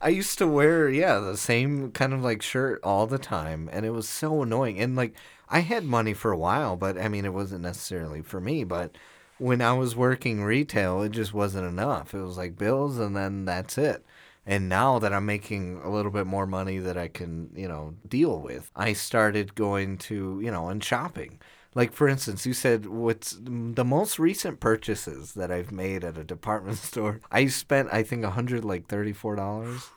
I used to wear yeah the same kind of like shirt all the time, and it was so annoying. And like I had money for a while, but I mean it wasn't necessarily for me. But when I was working retail, it just wasn't enough. It was like bills, and then that's it. And now that I'm making a little bit more money that I can, you know, deal with, I started going to, you know, and shopping. Like for instance, you said what's the most recent purchases that I've made at a department store. I spent I think a hundred like thirty four dollars.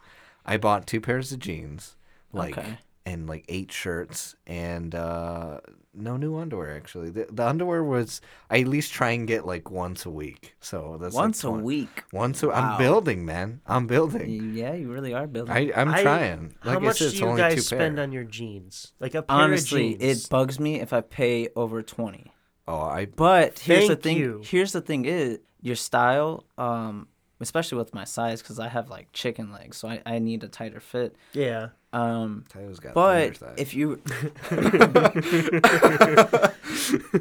I bought two pairs of jeans, like Okay. And like eight shirts and uh no new underwear actually. The, the underwear was I at least try and get like once a week. So that's like Once a 20 week. Once a, Wow. I'm building, man. I'm building. Yeah, you really are building. I I'm trying. How Like I much said, do it's you guys spend pair. on your jeans? Like a pair Honestly, of jeans. it bugs me if I pay over twenty. Oh, I But here's the thing. you. Here's the thing: is your style, um, especially with my size, because I have like chicken legs, so I, I need a tighter fit. yeah. Um, Tyler's got but thunder thighs. if you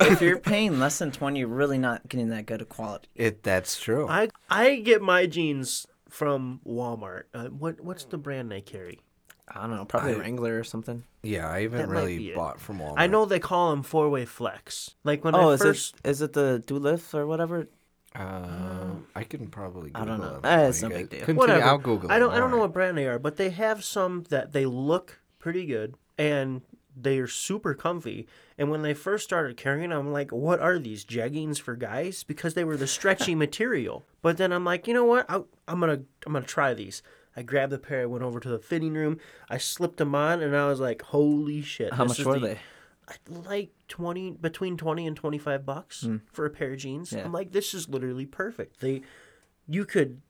if you're paying less than twenty, you're really not getting that good of quality. it that's true. I I get my jeans from Walmart. Uh, what what's the brand they carry? I don't know, probably I- Wrangler or something. yeah, I haven't That really bought from Walmart. I know they call them four way flex. Like when oh, I is first it is it the Doolith or whatever? Uh, I can probably. Google I don't know. it Eh, it's no big deal. Continue, Whatever. I'll Google. I don't I don't know what brand they are, but they have some that they look pretty good and they are super comfy. And when they first started carrying, them, I'm like, what are these jeggings for guys? Because they were the stretchy material. But then I'm like, you know what? I, I'm gonna I'm gonna try these. I grabbed the pair. I went over to the fitting room. I slipped them on, and I was like, "Holy shit!" How this much is were the- they? Like 20 between 20 and 25 bucks hmm. for a pair of jeans. Yeah. i'm like this is literally perfect they you could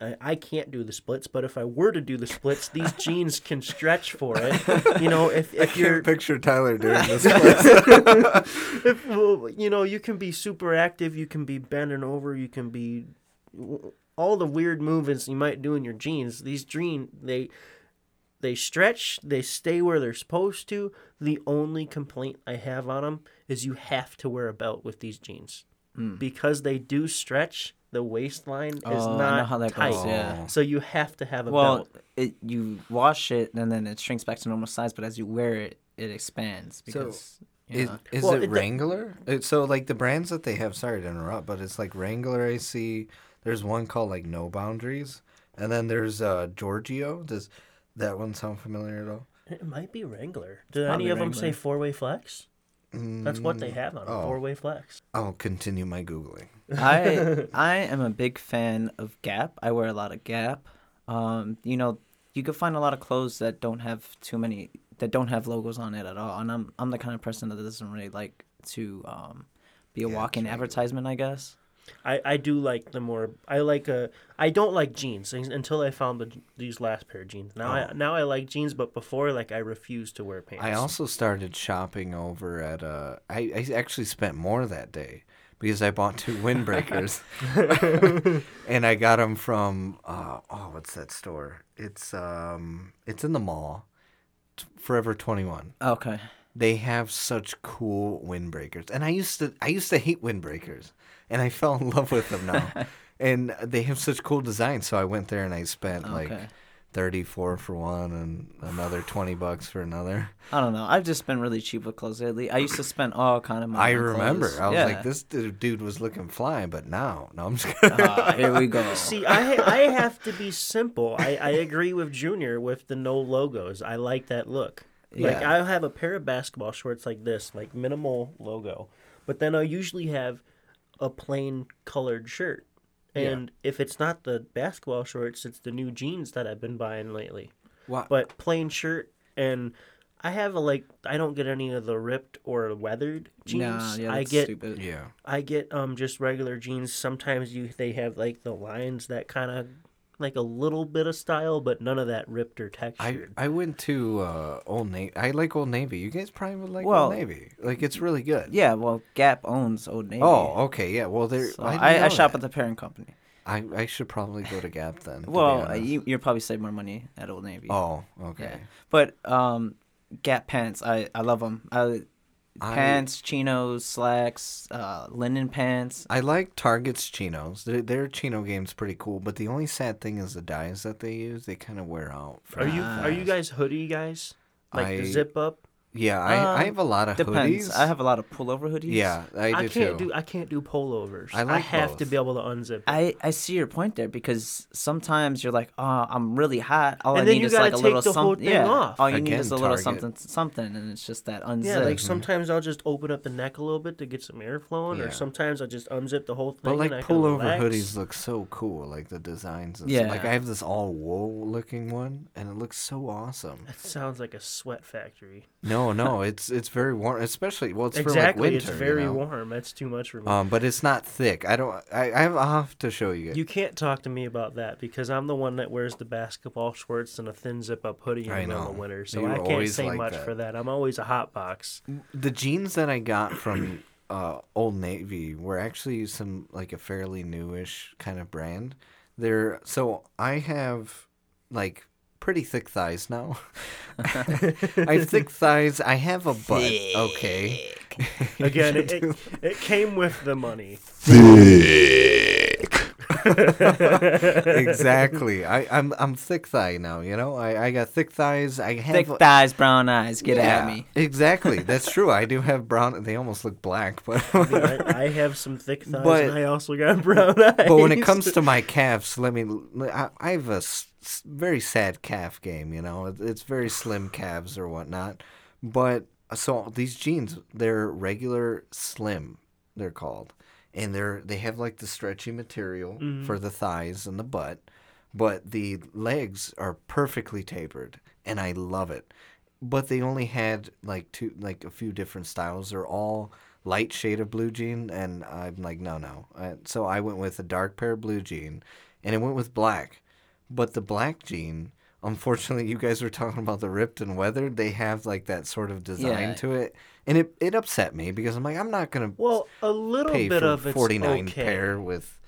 I, I can't do the splits but if i were to do the splits these jeans can stretch for it you know if, if you're Picture Tyler doing this. if well, you know you can be super active you can be bending over you can be all the weird movements you might do in your jeans these jeans they they stretch they stay where they're supposed to the only complaint i have on them is you have to wear a belt with these jeans because they do stretch the waistline is Oh, I not know how that tight goes, yeah. so you have to have a Well, belt it you wash it and then it shrinks back to normal size, but as you wear it, it expands because you Is, is Well, it it- Wrangler? It, so like the brands that they have. Sorry to interrupt, but it's like Wrangler. I see. There's one called like No Boundaries, and then there's uh Giorgio. Does that one sound familiar at all? it might be wrangler do any probably of them say four-way flex that's what they have on them Oh. four-way flex I'll continue my googling. I I am a big fan of Gap. I wear a lot of Gap. Um, you know, you can find a lot of clothes that don't have too many that don't have logos on it at all. And I'm I'm the kind of person that doesn't really like to um be a Yeah, walking it's advertisement, I guess. I, I do like the more I like a I don't like jeans until I found the, these last pair of jeans. Now I now I like jeans, but before like I refused to wear pants. I also started shopping over at uh I, I actually spent more that day because I bought two windbreakers and I got them from uh oh what's that store? It's um it's in the mall. Forever 21. Okay. They have such cool windbreakers. And I used to I used to hate windbreakers and I fell in love with them now. and they have such cool designs so I went there and I spent like 34 for one and another 20 bucks for another. I don't know. I've just been really cheap with clothes lately. I used to spend all kind of money. I remember. clothes. I was yeah. like, this dude was looking fly, but now, no, I'm just kidding. Ah, here we go. See, I I have to be simple. I, I agree with Junior with the no logos. I like that look. Yeah. Like I'll have a pair of basketball shorts like this, like minimal logo, but then I'll usually have a plain colored shirt. Yeah. And if it's not the basketball shorts, it's the new jeans that I've been buying lately. Wha- But plain shirt and I have a like I don't get any of the ripped or weathered jeans. Nah, yeah, I get stupid. yeah. I get um just regular jeans. Sometimes you they have like the lines that kind of like a little bit of style, but none of that ripped or textured. I I went to uh, Old Navy. I like Old Navy. You guys probably would like Well- Old Navy. Like it's really good. Yeah, well, Gap owns Old Navy. Oh, okay. Yeah. Well, there. So I, I, I shop at the parent company. I I should probably go to Gap then. to Well, uh, you you'll probably save more money at Old Navy. Oh, okay. Yeah. But um, Gap pants, I I love them. I, I- pants, chinos, slacks, uh, linen pants. I like Target's chinos. Their, their chino game's pretty cool, but the only sad thing is the dyes that they use. They kind of wear out. are you are you guys hoodie guys? Like I- the zip up? Yeah, I, I Um, have a lot of Depends. hoodies. I have a lot of pullover hoodies. Yeah, I do I, can't too. do I can't do pullovers. I like I, like have to be able to unzip. it. I, I see your point there because sometimes you're like, oh, I'm really hot. All And I need is like a take little something. Yeah, off. all you need is a little Target. something, something, and it's just that unzip. yeah, like sometimes I'll just open up the neck a little bit to get some air flowing, Yeah. or sometimes I'll just unzip the whole thing. But like and I pullover relax. hoodies look so cool, like the designs. And yeah. Like I have this all wool looking one, and it looks so awesome. That sounds like a sweat factory. No, no, it's it's very warm, especially well, it's exactly, for like winter. it's very you know? warm. That's too much for me. Um, but it's not thick. I don't. I I have, to show you. you can't talk to me about that because I'm the one that wears the basketball shorts and a thin zip up hoodie in the middle of winter, so You I can't say like much that. for that. I'm always a hot box. the jeans that I got from uh, Old Navy were actually some like a fairly newish kind of brand. They're so I have like pretty thick thighs now. I have thick thighs. I have a butt. Okay. Again, it, it, it came with the money. Thick. exactly. I, I'm I'm thick thigh now. You know, I, I got thick thighs. I have thick thighs, brown eyes. Get at me. Exactly. That's true. I do have brown. They almost look black, but I, I have some thick thighs, But- and I also got brown eyes. but when it comes to my calves, let me. I, I have a s- s- very sad calf game. You know, it's very slim calves or whatnot. But so these jeans, they're regular slim. They're called, and they're they have like the stretchy material for the thighs and the butt, but the legs are perfectly tapered, and I love it. But they only had like two, like a few different styles. They're all light shade of blue jean, and I'm like, no, no. Uh, so I went with a dark pair of blue jean, and it went with black. But the black jean, unfortunately, you guys were talking about the ripped and weathered. They have like that sort of design Yeah. to it, and it it upset me because I'm like, I'm not gonna well, a little pay bit for of it's 49 okay. pair with.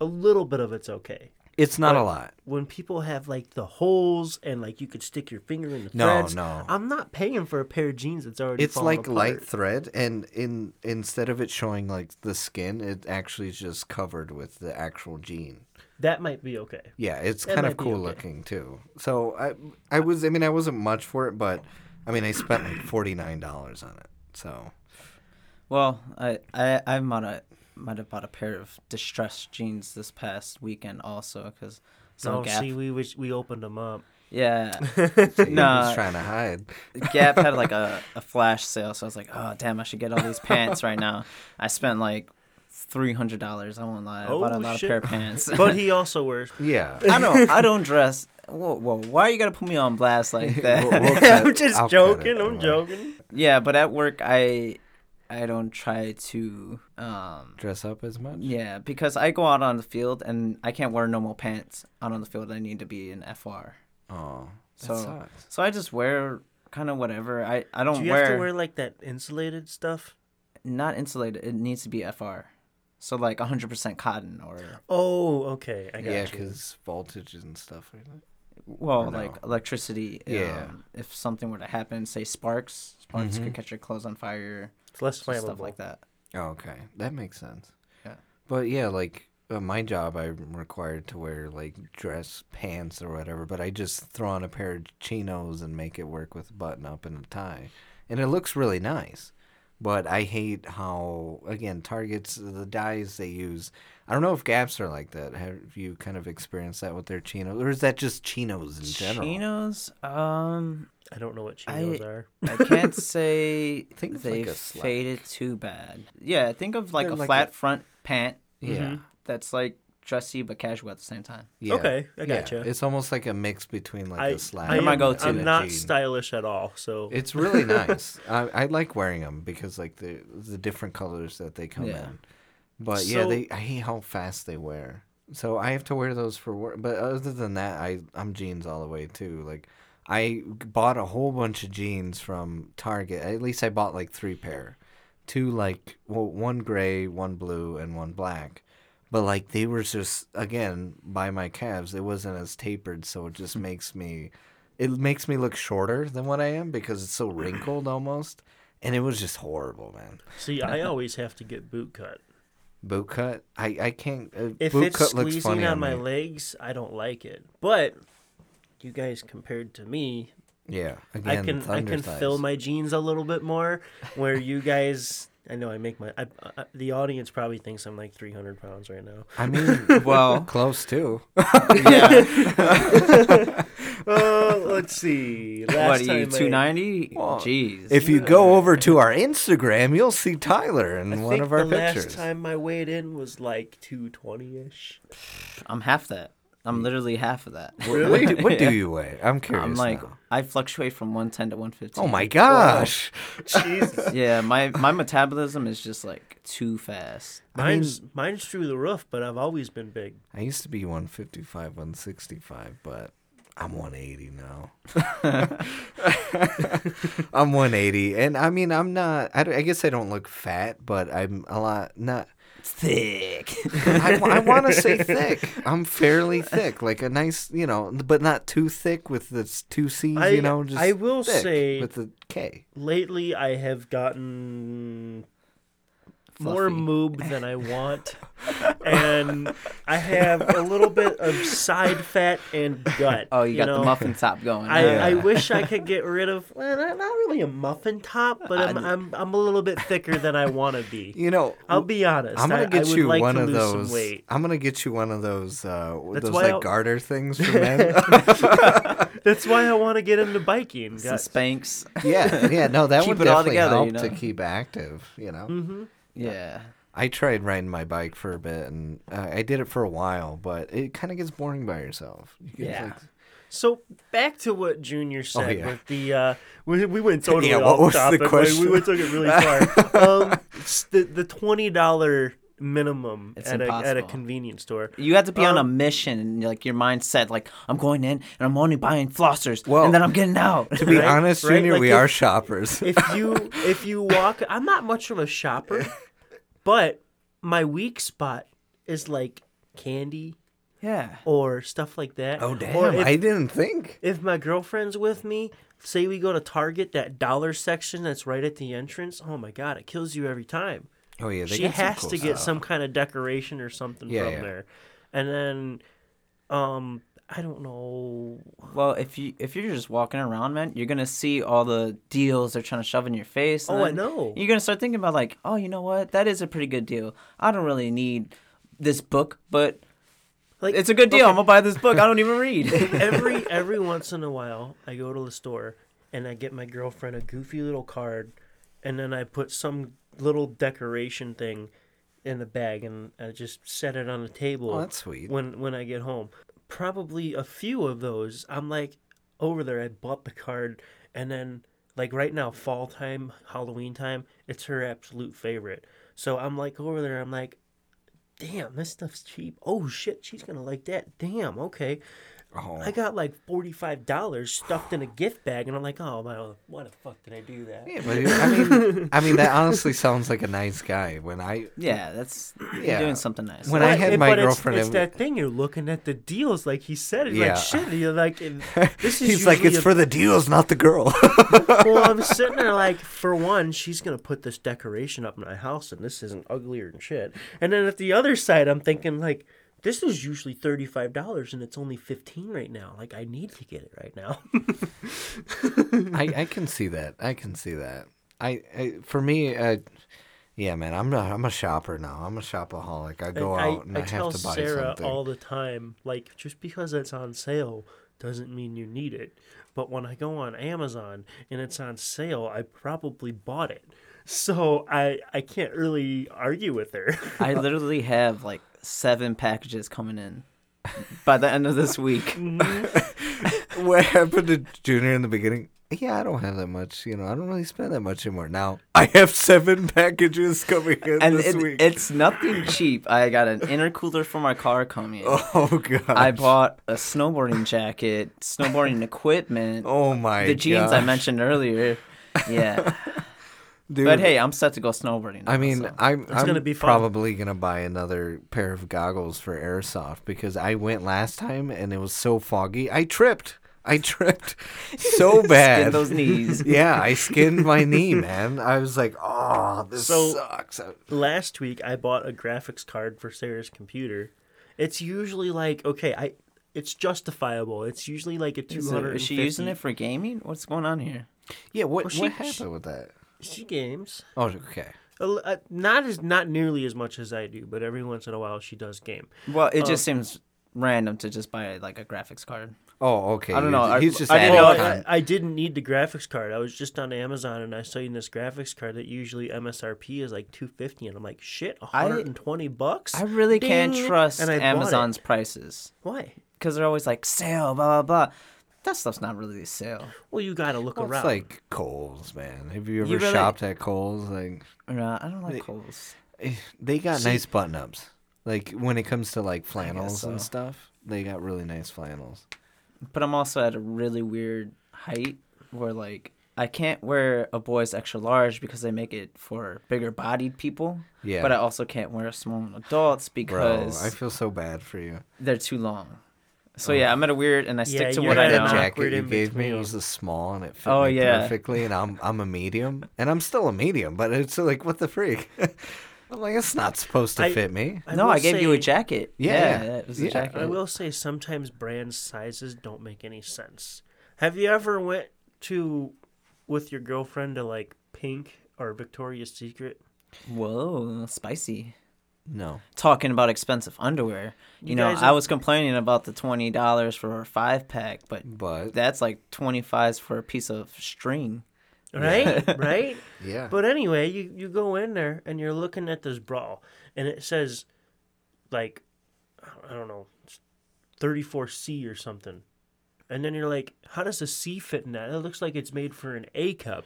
A little bit of it's okay. It's not a lot. When people have like the holes and like you could stick your finger in the No, threads, no. I'm not paying for a pair of jeans that's already. It's falling like light thread, and in instead of it showing like the skin, it actually is just covered with the actual jean. That might be okay. Yeah, it's That kind of cool okay. looking too. So I, I was, I mean, I wasn't much for it, but I mean, I spent like forty nine dollars on it. So Well, I I I might have might have bought a pair of distressed jeans this past weekend also because some No, Gap. see, we wish we opened them up. Yeah, he Nah. was trying to hide. Gap had like a, a flash sale, so I was like, oh damn, I should get all these pants right now. I spent like three hundred dollars. I won't lie. I bought a Oh, lot shit. of pair of pants. But he also wears. Yeah. I don't I don't dress. Whoa, whoa, why you gotta put me on blast like that? We'll- we'll I'm just I'll joking. I'm joking. yeah, but at work I I don't try to um Dress up as much. yeah because I go out on the field and I can't wear normal pants out on the field. I need to be in FR. Oh, that So sucks. so I just wear kind of whatever. I I don't Do you wear, have to wear like that insulated stuff? not insulated. It needs to be FR. So like 100% cotton or Oh, okay. I got Yeah, because voltages and stuff like that. well no? like electricity. Yeah. Um, if something were to happen, say sparks, sparks Mhm. could catch your clothes on fire. It's less flammable. stuff like that. Oh, okay, that makes sense. Yeah. But yeah, like uh, my job, I'm required to wear like dress pants or whatever. But I just throw on a pair of chinos and make it work with a button up and a tie, and it looks really nice. But I hate how again Targets the dyes they use. I don't know if Gaps are like that. Have you kind of experienced that with their chinos, or is that just chinos in general? Chinos, um, I don't know what chinos I- are. I can't say Think they a slack. faded too bad. Yeah, think of like They're a like flat a- front pant Yeah. that's like dressy but casual at the same time. yeah. Okay, I Yeah, gotcha. It's almost like a mix between like I, a slab. I They're my go-to. I'm not jean. stylish at all, so It's really nice. I, I like wearing them because like the the different colors that they come Yeah. in. But yeah, they I hate how fast they wear. So I have to wear those for work. But other than that, I I'm jeans all the way too. Like I bought a whole bunch of jeans from Target. At least I bought like three pair, two like well one gray, one blue, and one black. But like they were just again by my calves, it wasn't as tapered, so it just makes me, it makes me look shorter than what I am because it's so wrinkled almost, and it was just horrible, man. see, I always have to get boot cut. Boot cut, I I can't. Uh, If boot it's cut looks squeezing funny on, on my me. legs, I don't like it. But you guys compared to me, Yeah, again, I can I can thighs. fill my jeans a little bit more. Where you guys, I know I make my. I, I, the audience probably thinks I'm like 300 pounds right now. I mean, Well, close too. yeah. Uh, let's see. Last what are you, 290? Well, Jeez. If you go over to our Instagram, you'll see Tyler in I one think of our the pictures. last time I weighed in was like 220 ish. I'm half that. I'm literally half of that. What, do, what do you weigh? I'm curious. I'm like, now. I fluctuate from 110 to 115. oh my gosh. Jesus. Yeah, my my metabolism is just like too fast. I mean- Mine's mine's through the roof, but I've always been big. I used to be 155, 165, but I'm 180 now. I'm 180, and I mean, I'm not. I, don't- I guess I don't look fat, but I'm a lot not. Thick. I, want to say thick. I'm fairly thick, like a nice, you know, but not too thick with the two C's. I- you know, just I will thick say- with the K. Lately, I have gotten more moob than I want, and I have a little bit of side fat and gut. Oh, you, got know? the muffin top going. I, huh? I wish I could get rid of well, not, not really a muffin top, but I'm, I- I'm I'm a little bit thicker than I want to be. You know, I'll be honest. I'm gonna get I would you like one of those. I'm gonna get you one of those. Uh, That's those why like I'll- garter things for men. That's why I want to get into biking. Some Got- Spanx. yeah, yeah. No, that Keep would it all definitely together, help you to keep active. You know, hmm Yeah. I tried riding my bike for a bit, and uh, I did it for a while, but it kind of gets boring by yourself. You Yeah. like- So back to what Junior said oh, yeah. with the uh, we, we went totally Yeah, off what was the topic. We- question? We, went took it really far. um, the the twenty dollar minimum It's at a, at a convenience store. You have to be on a Um, mission, and like your mindset, like I'm going in and I'm only buying flossers, Well, and then I'm getting out. to be Right, honest, right, Junior, like we if- are shoppers. if you if you walk i'm not much of a shopper but my weak spot is like candy yeah. or stuff like that oh damn! if, I didn't think. if my girlfriend's with me say we go to target that dollar section that's right at the entrance oh my god it kills you every time Oh yeah, she has cool to get some kind of decoration or something Yeah, from yeah. there and then um i don't know Well, if you if you're just walking around, man, you're gonna see all the deals they're trying to shove in your face. and Oh, I know. You're gonna start thinking about like, oh, you know what? That is a pretty good deal. I don't really need this book, but like it's a good deal. okay. I'm gonna buy this book. I don't even read. every every once in a while I go to the store and I get my girlfriend a goofy little card and then I put some little decoration thing in the bag and I just set it on the table Oh, that's sweet. when when I get home. Probably a few of those I'm like over there I bought the card and then like right now fall time, Halloween time, it's her absolute favorite. So I'm like over there I'm like damn, this stuff's cheap. Oh shit, she's gonna like that. Damn, okay. Oh. I got like forty five dollars stuffed in a gift bag, and I'm like, oh my, why the fuck did I do that? Yeah, but I mean, I mean that honestly sounds like a nice guy. When I yeah, that's Yeah. you're doing something nice. When I had my but it's- girlfriend, it's, it- that thing you're looking at the deals, like he said. He's Yeah. like shit. You're like, and this is he's like, it's a- for the deals, not the girl. well, I'm sitting there like, for one, she's gonna put this decoration up in my house, and this isn't uglier than shit. And then at the other side, I'm thinking like, this is usually thirty five dollars, and it's only fifteen right now. Like, I need to get it right now. I, I can see that. I can see that. I, I for me, uh, Yeah, man, I'm not. I'm a shopper now. I'm a shopaholic. I go I, out and I, tell have to buy Sarah something. all the time, like just because it's on sale doesn't mean you need it. But when I go on Amazon and it's on sale, I probably bought it. So I I can't really argue with her. I literally have like seven packages coming in by the end of this week. Mm-hmm. what happened to Junior in the beginning? Yeah, I don't have that much. You know, I don't really spend that much anymore. Now I have seven packages coming in And this it, week. it's nothing cheap. I got an intercooler for my car coming. oh god. I bought a snowboarding jacket, snowboarding equipment, Oh my. the jeans I mentioned earlier. Yeah. Dude, But hey, I'm set to go snowboarding. Now, I mean, so. I'm I'm gonna be fun. probably gonna buy another pair of goggles for airsoft because I went last time and it was so foggy. I tripped. I tripped so bad. Skin those knees. yeah, I skinned my knee, man. I was like, oh, this So- sucks. Last week I bought a graphics card for Sarah's computer. It's usually like okay, I it's justifiable. It's usually like a two Is, is she using it for gaming? What's going on here? Yeah, what Well, she- what happened with that? She games. Oh, okay. Uh, not as not nearly as much as I do, but every once in a while she does game. Well, it just seems random to just buy like a graphics card. Oh, okay. I don't know, I- He's just I didn't know Well, it- con- I, I didn't need the graphics card. I was just on Amazon and I seen this graphics card that usually MSRP is like two fifty, and I'm like, shit, I- hundred and twenty bucks. I really can't trust And I. Amazon's prices Why? because they're always like sale, blah blah blah. That stuff's not really a sale. Well, you gotta look Well, around. it's like Kohl's, man. Have you ever You really- shopped at Kohl's? Like, No, I don't like They- Kohl's. eh, they got See- nice button ups. Like when it comes to like flannels and so. stuff, they got really nice flannels. But I'm also at a really weird height where like I can't wear a boy's extra large because they make it for bigger bodied people. Yeah. But I also can't wear a small adults Bro, because I feel so bad for you. they're too long. So yeah, I'm at a weird and I stick Yeah, to you're what I I a know. jack- jacket awkward you in gave me between. was a small and it fit Oh, me yeah. perfectly, and I'm I'm a medium, and I'm still a medium, but it's like what the freak. I'm like it's not supposed to I- fit me. I no, I gave you a jacket. Yeah, Yeah, yeah. it was a jacket. I will say sometimes brand sizes don't make any sense. Have you ever went to with your girlfriend to like Pink or Victoria's Secret? Whoa, spicy. No, Talking about expensive underwear. You, You know, guys I was complaining about the twenty dollars for a five pack, but but that's like twenty fives for a piece of string. Right? right? yeah, But anyway, you, you go in there and you're looking at this bra and it says like I don't know, 34C or something. And then you're like, how does a C fit in that? It looks like it's made for an A cup.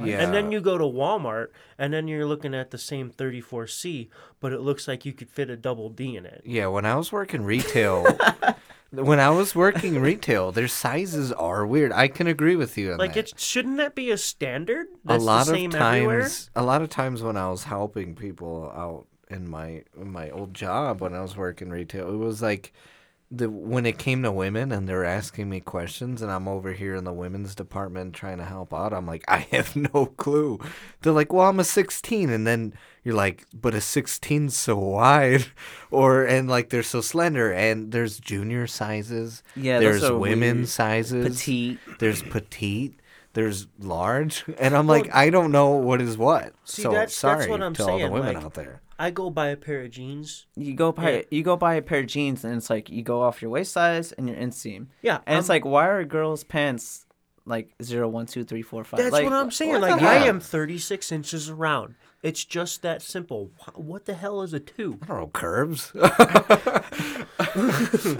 Yeah. And then you go to Walmart and then you're looking at the same 34C, but it looks like you could fit a double D in it. Yeah, when I was working retail, when I was working retail, their sizes are weird. I can agree with you on Like that. it shouldn't that be a standard? a lot of times, everywhere? a lot of times when I was helping people out in my in my old job when I was working retail, it was like the when it came to women and they're asking me questions and I'm over here in the women's department trying to help out, I'm like, I have no clue. They're like, Well, I'm a sixteen and then you're like, But a 16's so wide or and like they're so slender and there's junior sizes. Yeah, there's are women's weird. sizes. Petite. There's petite. There's large, and I'm like, I don't know what is what. See, so that's- that's sorry what I'm to all the women like- out there. I go buy a pair of jeans. You go buy Yeah. you go buy a pair of jeans and it's like you go off your waist size and your inseam. Yeah, And it's I'm- like why are girls' pants like zero, one, two, three, four, five? That's like, what I'm saying. what Like I am 36 inches around. It's just that simple. What the hell is a two? I don't know curves.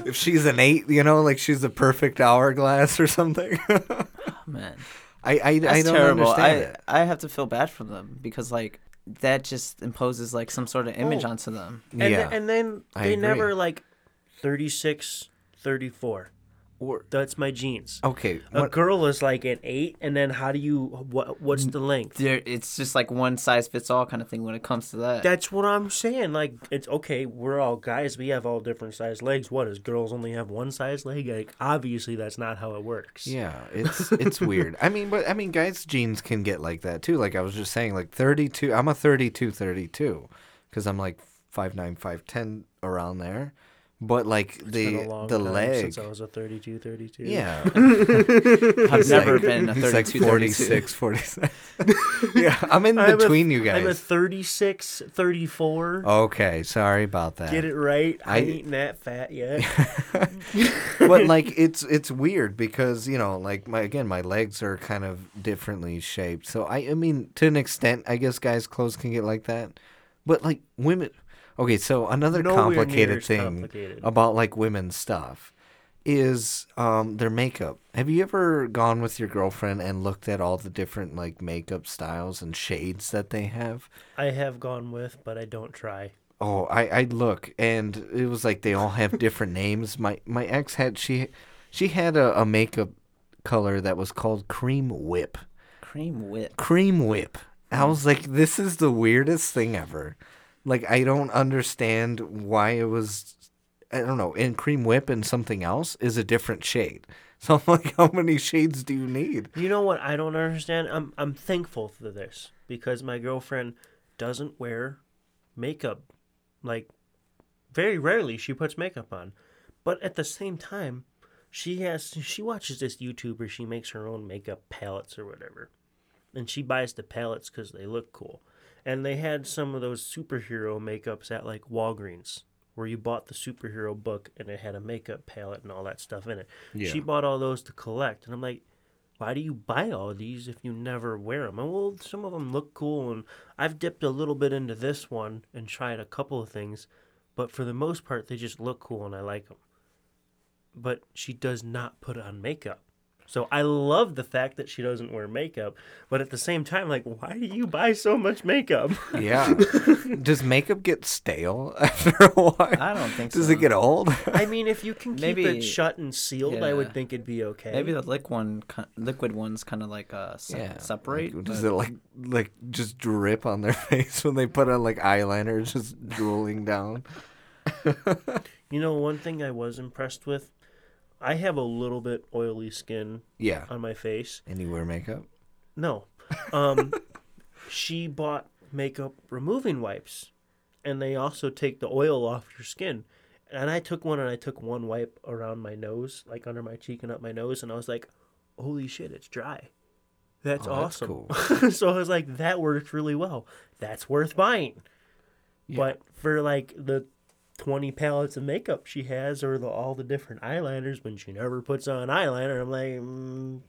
if she's an eight, you know, like she's a perfect hourglass or something. Oh, man. I I, That's I don't terrible. understand I it. I have to feel bad for them because like that just imposes like some sort of image Oh. onto them. And, yeah, th- and then they never like 36, 34. Or That's my jeans. okay. A What, girl is like an eight, and then how do you what? What's the length? There, it's just like one size fits all kind of thing when it comes to that. That's what I'm saying. Like it's okay. We're all guys. We have all different size legs. What is girls only have one size leg? Like obviously that's not how it works. yeah, it's it's weird. I mean, but I mean, guys' jeans can get like that too. Like I was just saying, like 32. I'm a 32, 32, because I'm like five nine, five ten around there. But like It's the a long the leg. since I was a 32, 32. Yeah. I've He's never like- been a he's like 32, 46, yeah, I'm in I'm a- between you guys. I'm a guys. 36, 34. Okay, sorry about that. Get it right. I, I- ain't that fat yet. but like it's it's weird because you know like my again my legs are kind of differently shaped so i i mean to an extent i guess guys clothes can get like that but like women okay so another Nowhere complicated thing complicated. about like women's stuff is um their makeup have you ever gone with your girlfriend and looked at all the different like makeup styles and shades that they have I have gone with, but I don't try. Oh, I I look and it was like they all have different names. My my ex had she she had a, a makeup color that was called cream whip. Cream whip. Cream whip. I was like, this is the weirdest thing ever. Like I don't understand why it was I don't know, and cream whip and something else is a different shade. So I'm like, how many shades do you need? You know what I don't understand? I'm I'm thankful for this because my girlfriend doesn't wear makeup. Like very rarely she puts makeup on. But at the same time, she has she watches this YouTuber, she makes her own makeup palettes or whatever. And she buys the palettes cuz they look cool. And they had some of those superhero makeups at like Walgreens where you bought the superhero book and it had a makeup palette and all that stuff in it. She bought all those to collect and I'm like why do you buy all these if you never wear them? And well, some of them look cool, and I've dipped a little bit into this one and tried a couple of things, but for the most part, they just look cool and I like them. But she does not put on makeup. So I love the fact that she doesn't wear makeup, but at the same time, like, why do you buy so much makeup? Yeah. Does makeup get stale after a while? I don't think Does so. Does it get old? I mean, if you can keep Maybe- it shut and sealed, I would yeah. think it'd be okay. Maybe the liquid one, liquid ones, kind of like uh, se- Yeah. separate. Like, does but- it like like just drip on their face when they put on like eyeliner, just drooling down? You know, one thing I was impressed with, I have a little bit oily skin Yeah. on my face. And you wear makeup? No. Um, she bought makeup removing wipes, and they also take the oil off your skin. And I took one and I took one wipe around my nose, like under my cheek and up my nose, and I was like, holy shit, it's dry. That's Oh, that's awesome. cool. so I was like, that works really well. That's worth buying. But for like the 20 palettes of makeup she has or the, all the different eyeliners when she never puts on eyeliner, I'm like, mm,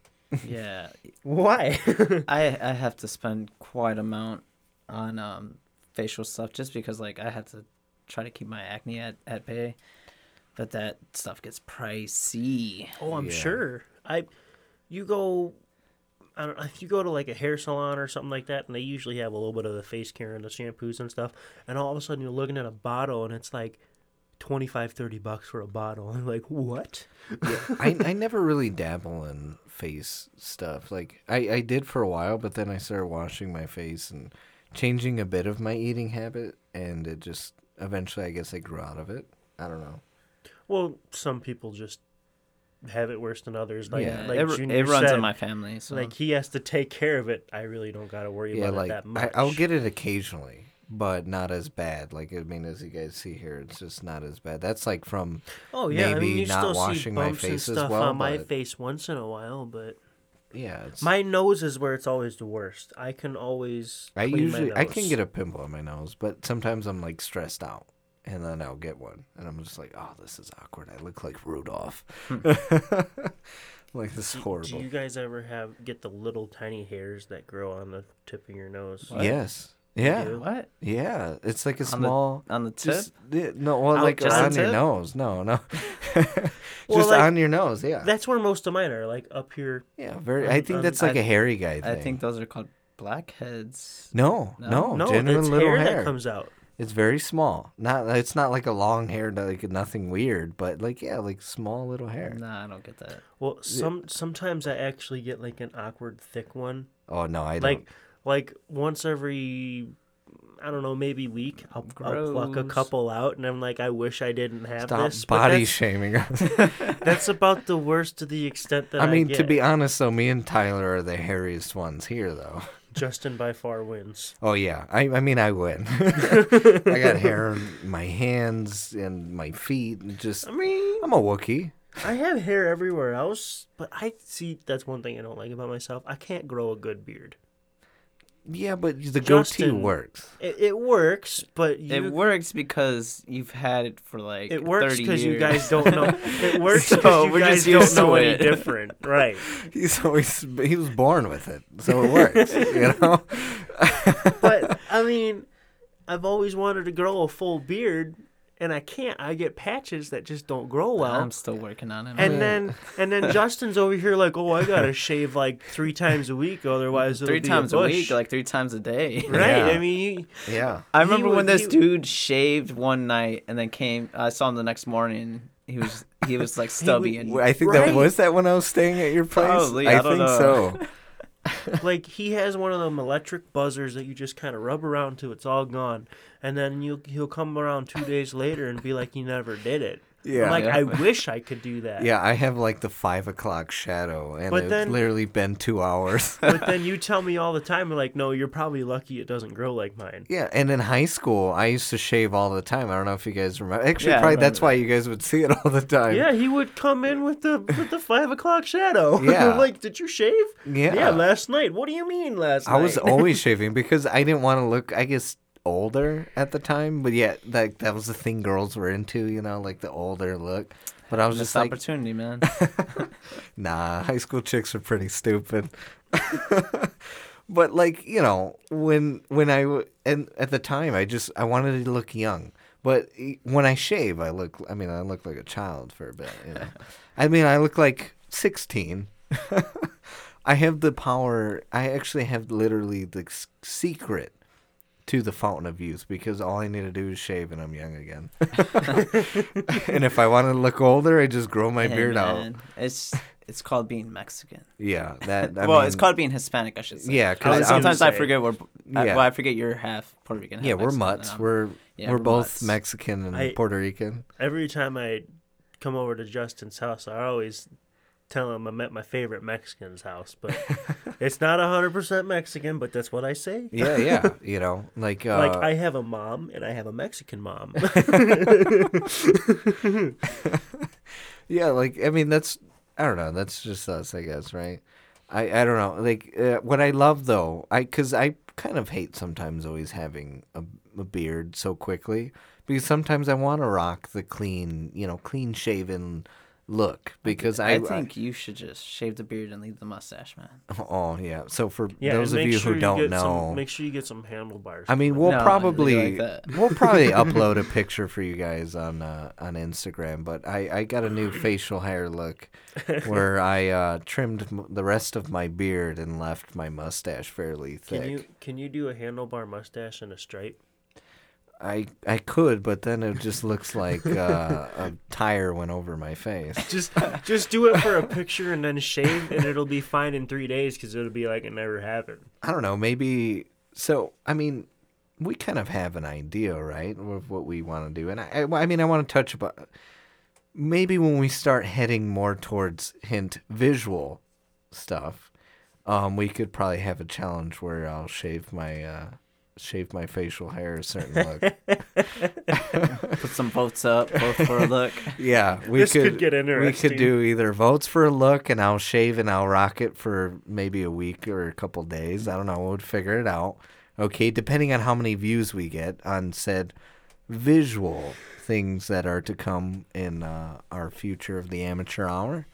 yeah, why? I I have to spend quite amount on um facial stuff just because like I have to try to keep my acne at, at bay. But that stuff gets pricey. Oh, I'm Yeah. sure. I, you go, I don't if you go to like a hair salon or something like that, and they usually have a little bit of the face care and the shampoos and stuff, and all of a sudden you're looking at a bottle and it's like 25, 30 bucks for a bottle. I'm like, what? I, I never really dabble in face stuff. Like I, I did for a while, but then I started washing my face and changing a bit of my eating habit, and it just eventually I guess I grew out of it. I don't know. Well, some people just have it worse than others. Like, Yeah, like it, Junior it runs said, in my family. So Like he has to take care of it. I really don't got to worry Yeah, about like it that I, much. I'll get it occasionally, but not as bad. Like I mean, as you guys see here, it's just not as bad. That's like from Oh yeah, I maybe mean you not washing my face as well, on my face once in a while, but yeah. It's, my nose is where it's always the worst. I can always. I usually I can get a pimple on my nose, but sometimes I'm like stressed out, and then I'll get one, and I'm just like, oh, this is awkward. I look like Rudolph. Hmm. like this is horrible. Do you guys ever have get the little tiny hairs that grow on the tip of your nose? What? Yes. Yeah. what Yeah. It's like a On the small. on the tip? Just, yeah, no, well, Out like just on your tip? nose. No, no. Well, just like- on your nose. Yeah. That's where most of mine are, like up here. yeah. Very. on- I think on- that's like I- a hairy guy thing. I think those are called blackheads. No, No? no, no, genuine that's little hair, hair. that comes out. It's very small. Not. It's not like a long hair. Like nothing weird, but like yeah, like small little hair. Nah, I don't get that. Well, some sometimes I actually get like an awkward thick one. Oh no, I don't. Like like once every I don't know, maybe week, I'll, I'll pluck a couple out, and I'm like, I wish I didn't have Stop this. but body that's, shaming us. that's about the worst to the extent that I, I mean, to be honest, though, me and Tyler are the hairiest ones here, though. Justin by far wins. Oh yeah, I I mean I win. I got hair on my hands and my feet. and Just I mean, I'm a Wookie. I have hair everywhere else, but I see that's one thing I don't like about myself. I can't grow a good beard. Yeah, but the goatee works. It, it works, but you, It works because you've had it for like It works 30 because you guys don't know. It works So because you we're guys just used don't know to any different, right? He's always he was born with it, so it works. you know. But I mean, I've always wanted to grow a full beard, and I can't. I get patches that just don't grow well. I'm still working on it. and man. then and then Justin's over here like, oh, I gotta shave like three times a week, otherwise it'll three be times a, a, week, like three times a day. right. Yeah. I mean, you, Yeah. I remember was- when this he- dude shaved one night and then came. I saw him the next morning. He was he was like stubby and I think Right. that was that when I was staying at your place. Probably, I, I don't think know. so. like he has one of them electric buzzers that you just kind of rub around till it's all gone, and then you he'll come around two days later and be like, he never did it. Yeah. I'm like, Yeah. I wish I could do that. Yeah, I have like the five o'clock shadow, and But it's then- literally been two hours. But then you tell me all the time, like, no, you're probably lucky it doesn't grow like mine. yeah, and in high school, I used to shave all the time. I don't know if you guys remember. Actually, Yeah, probably that's why you guys would see it all the time. Yeah, he would come in with the with the five o'clock shadow. Yeah. like, did you shave? Yeah. Yeah, last night. What do you mean last I night? I was always shaving because I didn't want to look, I guess, older at the time. But yeah, like that was the thing girls were into, you know, like the older look. But I was missed just like, opportunity, man. nah, high school chicks are pretty stupid. but like you know, when when I w- and at the time, I just I wanted to look young. But when I shave, I look. I mean, I look like a child for a bit. You know, I mean, I look like sixteen. I have the power. I actually have literally the secret to the fountain of youth because all I need to do is shave and I'm young again. and if I want to look older, I just grow my Hey, beard out. It's it's called being Mexican. Yeah, that. I well, mean, it's called being Hispanic, I should say. Yeah, because sometimes I forget we're. I, Yeah. well, I forget you're half Puerto Rican. half yeah, we're Mexican, mutts. We're yeah, we're we're both mutts. Mexican and I- Puerto Rican. Every time I come over to Justin's house, I always tell him I'm at my favorite Mexican's house, but it's not hundred percent Mexican, but that's what I say. Yeah, yeah. you know, like uh, Like I have a mom and I have a Mexican mom. yeah, like I mean that's I don't know. That's just us, I guess, right? I I don't know. Like uh, what I love though, I because I kind of hate sometimes always having a, a beard so quickly because sometimes I want to rock the clean, you know, clean shaven look because I, I think you should just shave the beard and leave the mustache, man. oh yeah. So for yeah, those of you sure who don't get know, some, make sure you get some handlebars. I mean, we'll No, probably like that. we'll probably upload a picture for you guys on uh, on Instagram. But I, I got a new facial hair look where I uh, trimmed m- the rest of my beard and left my mustache fairly thick. Can you can you do a handlebar mustache and a stripe? I I could, but then it just looks like uh, a tire went over my face. Just just do it for a picture and then shave, and it'll be fine in three days because it'll be like it never happened. I don't know, maybe. So I mean, we kind of have an idea, right, of what we want to do, and I, I, I mean, I want to touch about maybe when we start heading more towards hint visual stuff, um, we could probably have a challenge where I'll shave my uh, shave my facial hair a certain look. Put some votes up, vote for a look. yeah, we This could, could get interesting. We could do either votes for a look, and I'll shave and I'll rock it for maybe a week or a couple days. I don't know. We'll figure it out. Okay, depending on how many views we get on said visual things that are to come in uh, our future of the amateur hour.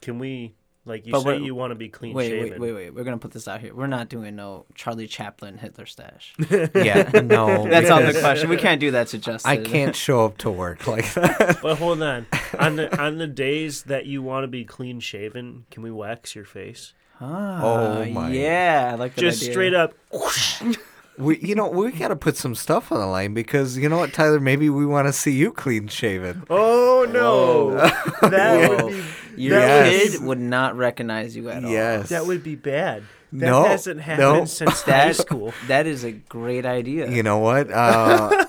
Can we like you But say you want to be clean Wait, shaven? wait, wait, wait. We're gonna put this out here. We're not doing no Charlie Chaplin Hitler stash. Yeah, no, That's out the question. We can't do that to Justin. I can't show up to work like that. But hold on. on the on the days that you want to be clean shaven, can we wax your face? Ah, Oh my. Yeah, I like that Just idea. straight up. We, you know, we got to put some stuff on the line because you know what, Tyler? Maybe we want to see you clean shaven. Oh no, that Whoa. would be Your Yes. kid would not recognize you at all. Yes, that would be bad. That No, hasn't happened no. since high That school. That is a great idea. You know what? Uh,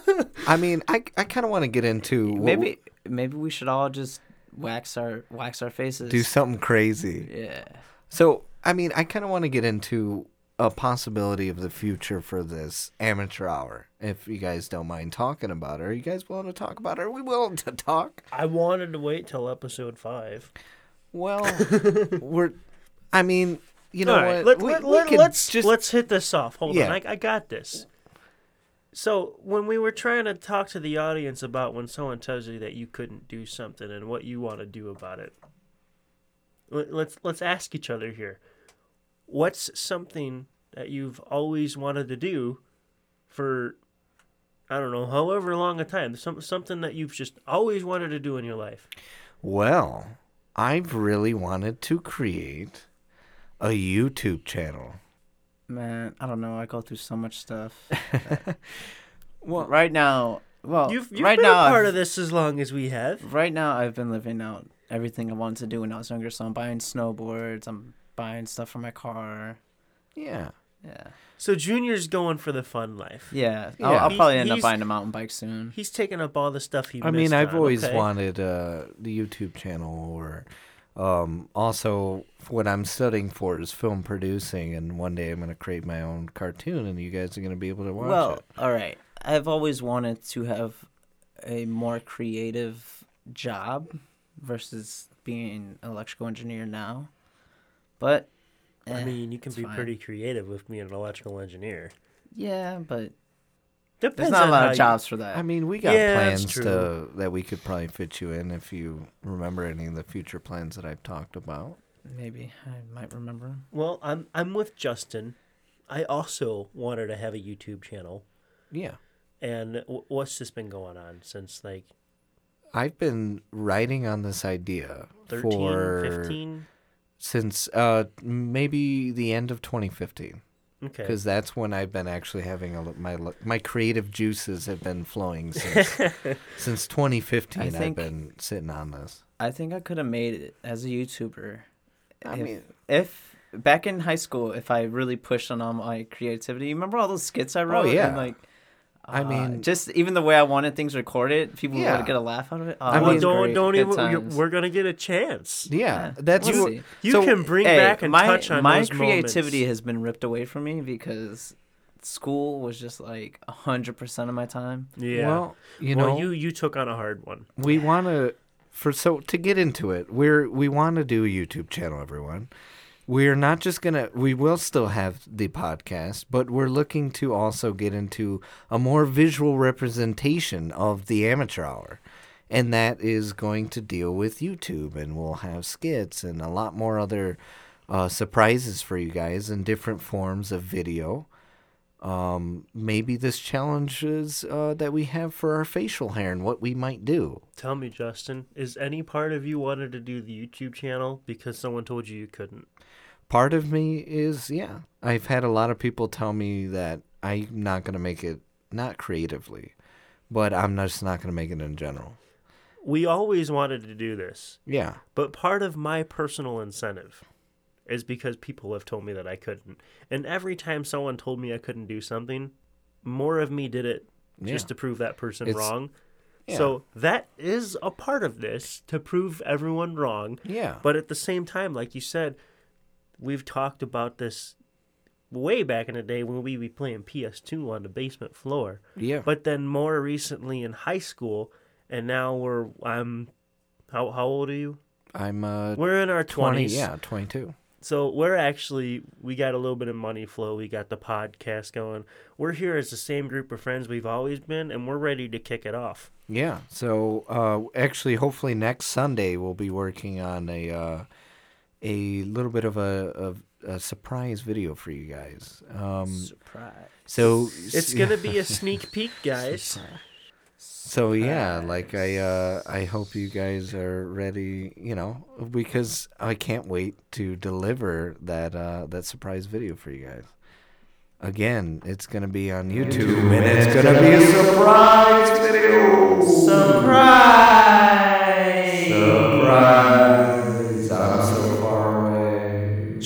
I mean, I, I kind of want to get into what- maybe maybe we should all just wax our wax our faces. do something crazy. yeah. So, I mean, I kind of want to get into a possibility of the future for this amateur hour. If you guys don't mind talking about it, are you guys willing to talk about it? Are we willing to talk? I wanted to wait till episode five. Well, we're. I mean, you know All right, what? Let, we, let, we let, let's just let's hit this off. Hold Yeah. on, I, I got this. So when we were trying to talk to the audience about when someone tells you that you couldn't do something and what you want to do about it, let, let's let's ask each other here. What's something that you've always wanted to do for I don't know, however long a time, some something that you've just always wanted to do in your life. Well, I've really wanted to create a YouTube channel. Man, I don't know. I go through so much stuff. Well, right now, well, You've, you've right been now, a part I've- of this as long as we have. Right now, I've been living out everything I wanted to do when I was younger. So I'm buying snowboards. I'm buying stuff for my car. yeah. Yeah, So Junior's going for the fun life. yeah. Yeah. I'll, I'll He's- probably end up he's- buying a mountain bike soon. He's taking up all the stuff he. I mean, missed I've on, always okay? wanted uh, the YouTube channel, or um, also what I'm studying for is film producing, and one day I'm going to create my own cartoon, and you guys are going to be able to watch it. well, it. all right. I've always wanted to have a more creative job versus being an electrical engineer now. But I eh, mean, you can be fine. pretty creative with being an electrical engineer. yeah, but Depends there's not a lot how of you- jobs for that. I mean, we got Yeah, plans to that we could probably fit you in if you remember any of the future plans that I've talked about. Maybe I might remember 'em. Well, I'm I'm with Justin. I also wanted to have a YouTube channel. Yeah. And w- what's just been going on since like I've been writing on this idea 13, for 15? Since uh maybe the end of 2015 Okay. because that's when I've been actually having a, l- my my creative juices have been flowing since since 2015 I I've think- been sitting on this. I think I could have made it as a YouTuber. I if, mean- if back in high school, if I really pushed on all my creativity, you remember all those skits I wrote? Oh, yeah. And, like, I uh, mean- just even the way I wanted things recorded, people Yeah. would get a laugh out of it. Oh, I mean- don't great. don't Good even. You're, we're gonna get a chance. Yeah, Yeah, that's we'll what. You so- can bring Hey, back and my, touch on my those creativity moments. has been ripped away from me because school was just like hundred percent of my time. Yeah. Well, you well, know, you you took on a hard one. we want to for so to get into it we're we want to do a youtube channel everyone we're not just gonna we will still have the podcast but we're looking to also get into a more visual representation of the amateur hour and that is going to deal with youtube and we'll have skits and a lot more other uh, surprises for you guys in different forms of video um, maybe this challenges uh, that we have for our facial hair and what we might do. Tell me, Justin, is any part of you wanted to do the YouTube channel because someone told you you couldn't? Part of me is, yeah, I've had a lot of people tell me that I'm not going to make it, not creatively, but I'm just not going to make it in general. We always wanted to do this, Yeah. but part of my personal incentive is because people have told me that I couldn't. And every time someone told me I couldn't do something, more of me did it just Yeah. to prove that person It's- wrong. yeah. So that is a part of this to prove everyone wrong. Yeah. But at the same time, like you said, we've talked about this way back in the day when we be playing PS2 on the basement floor. yeah. But then more recently in high school, and now we're I'm how how old are you? I'm uh, We're in our 20, twenties. yeah, 22. So we're actually we got a little bit of money flow. We got the podcast going. We're here as the same group of friends we've always been, and we're ready to kick it off. Yeah. So uh, actually, hopefully next Sunday we'll be working on a uh, a little bit of a, a, a surprise video for you guys. Um, Surprise. so It's gonna be a sneak peek, guys. Surprise. So yeah, like I uh I hope you guys are ready, you know, because I can't wait to deliver that uh that surprise video for you guys. Again, it's gonna be on YouTube and it's gonna be a surprise video. Surprise! Surprise!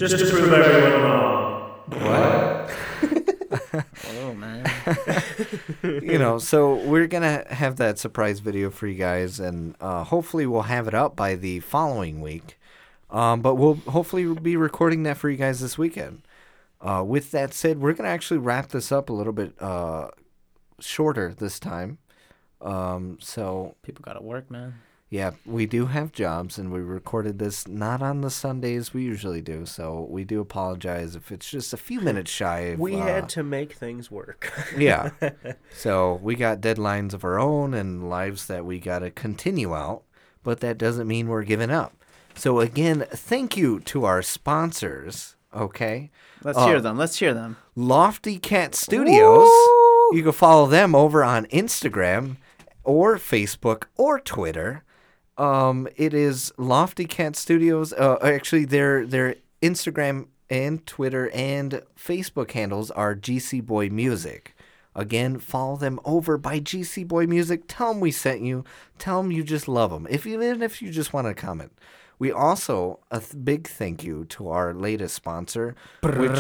I'm so far away. Just to prove everyone wrong. What? Oh man. you know, so we're gonna have that surprise video for you guys, and uh, hopefully we'll have it up by the following week. Um, but we'll hopefully be recording that for you guys this weekend. Uh, with that said, we're gonna actually wrap this up a little bit uh, shorter this time. Um, so People gotta work, man. Yeah, we do have jobs, and we recorded this not on the Sundays we usually do. So we do apologize if it's just a few minutes shy. Of, We uh, had to make things work. yeah. So we got deadlines of our own and lives that we got to continue out, but that doesn't mean we're giving up. So again, thank you to our sponsors. Okay, Let's Uh, hear them. Let's hear them. Lofty Cat Studios. You can follow them over on Instagram or Facebook or Twitter. Um, it is Lofty Cat Studios. Uh, actually, their their Instagram and Twitter and Facebook handles are GC Boy Music. Again, follow them over by GC Boy Music. Tell them we sent you. Tell them you just love them. If even if you just want to comment. We also a th- big thank you to our latest sponsor, which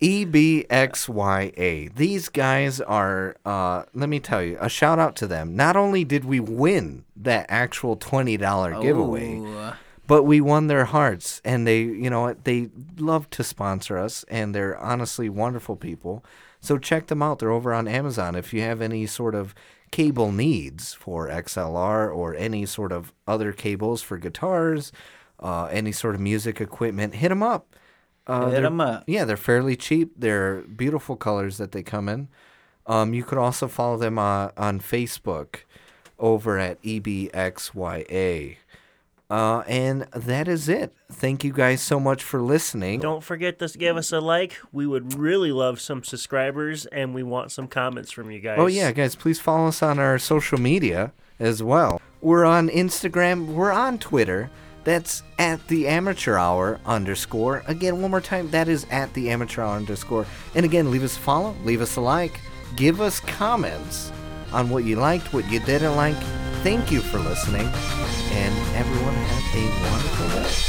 EBXYA. These guys are, uh, let me tell you, a shout out to them. Not only did we win that actual $20 giveaway, Ooh. but we won their hearts. And they, you know they love to sponsor us, and they're honestly wonderful people. So check them out. They're over on Amazon. If you have any sort of cable needs for XLR or any sort of other cables for guitars, uh, any sort of music equipment, hit them up. Uh, Hit they're- up. Yeah, they're fairly cheap. They're beautiful colors that they come in. Um, you could also follow them uh, on Facebook over at EBXYA. Uh, and that is it. Thank you guys so much for listening. Don't forget to give us a like. We would really love some subscribers, and we want some comments from you guys. Oh yeah, guys, please follow us on our social media as well. We're on Instagram. We're on Twitter. That's at the amateur hour underscore. Again, one more time, that is at the amateur hour underscore. And again, leave us a follow, leave us a like, give us comments on what you liked, what you didn't like. Thank you for listening, and everyone have a wonderful day.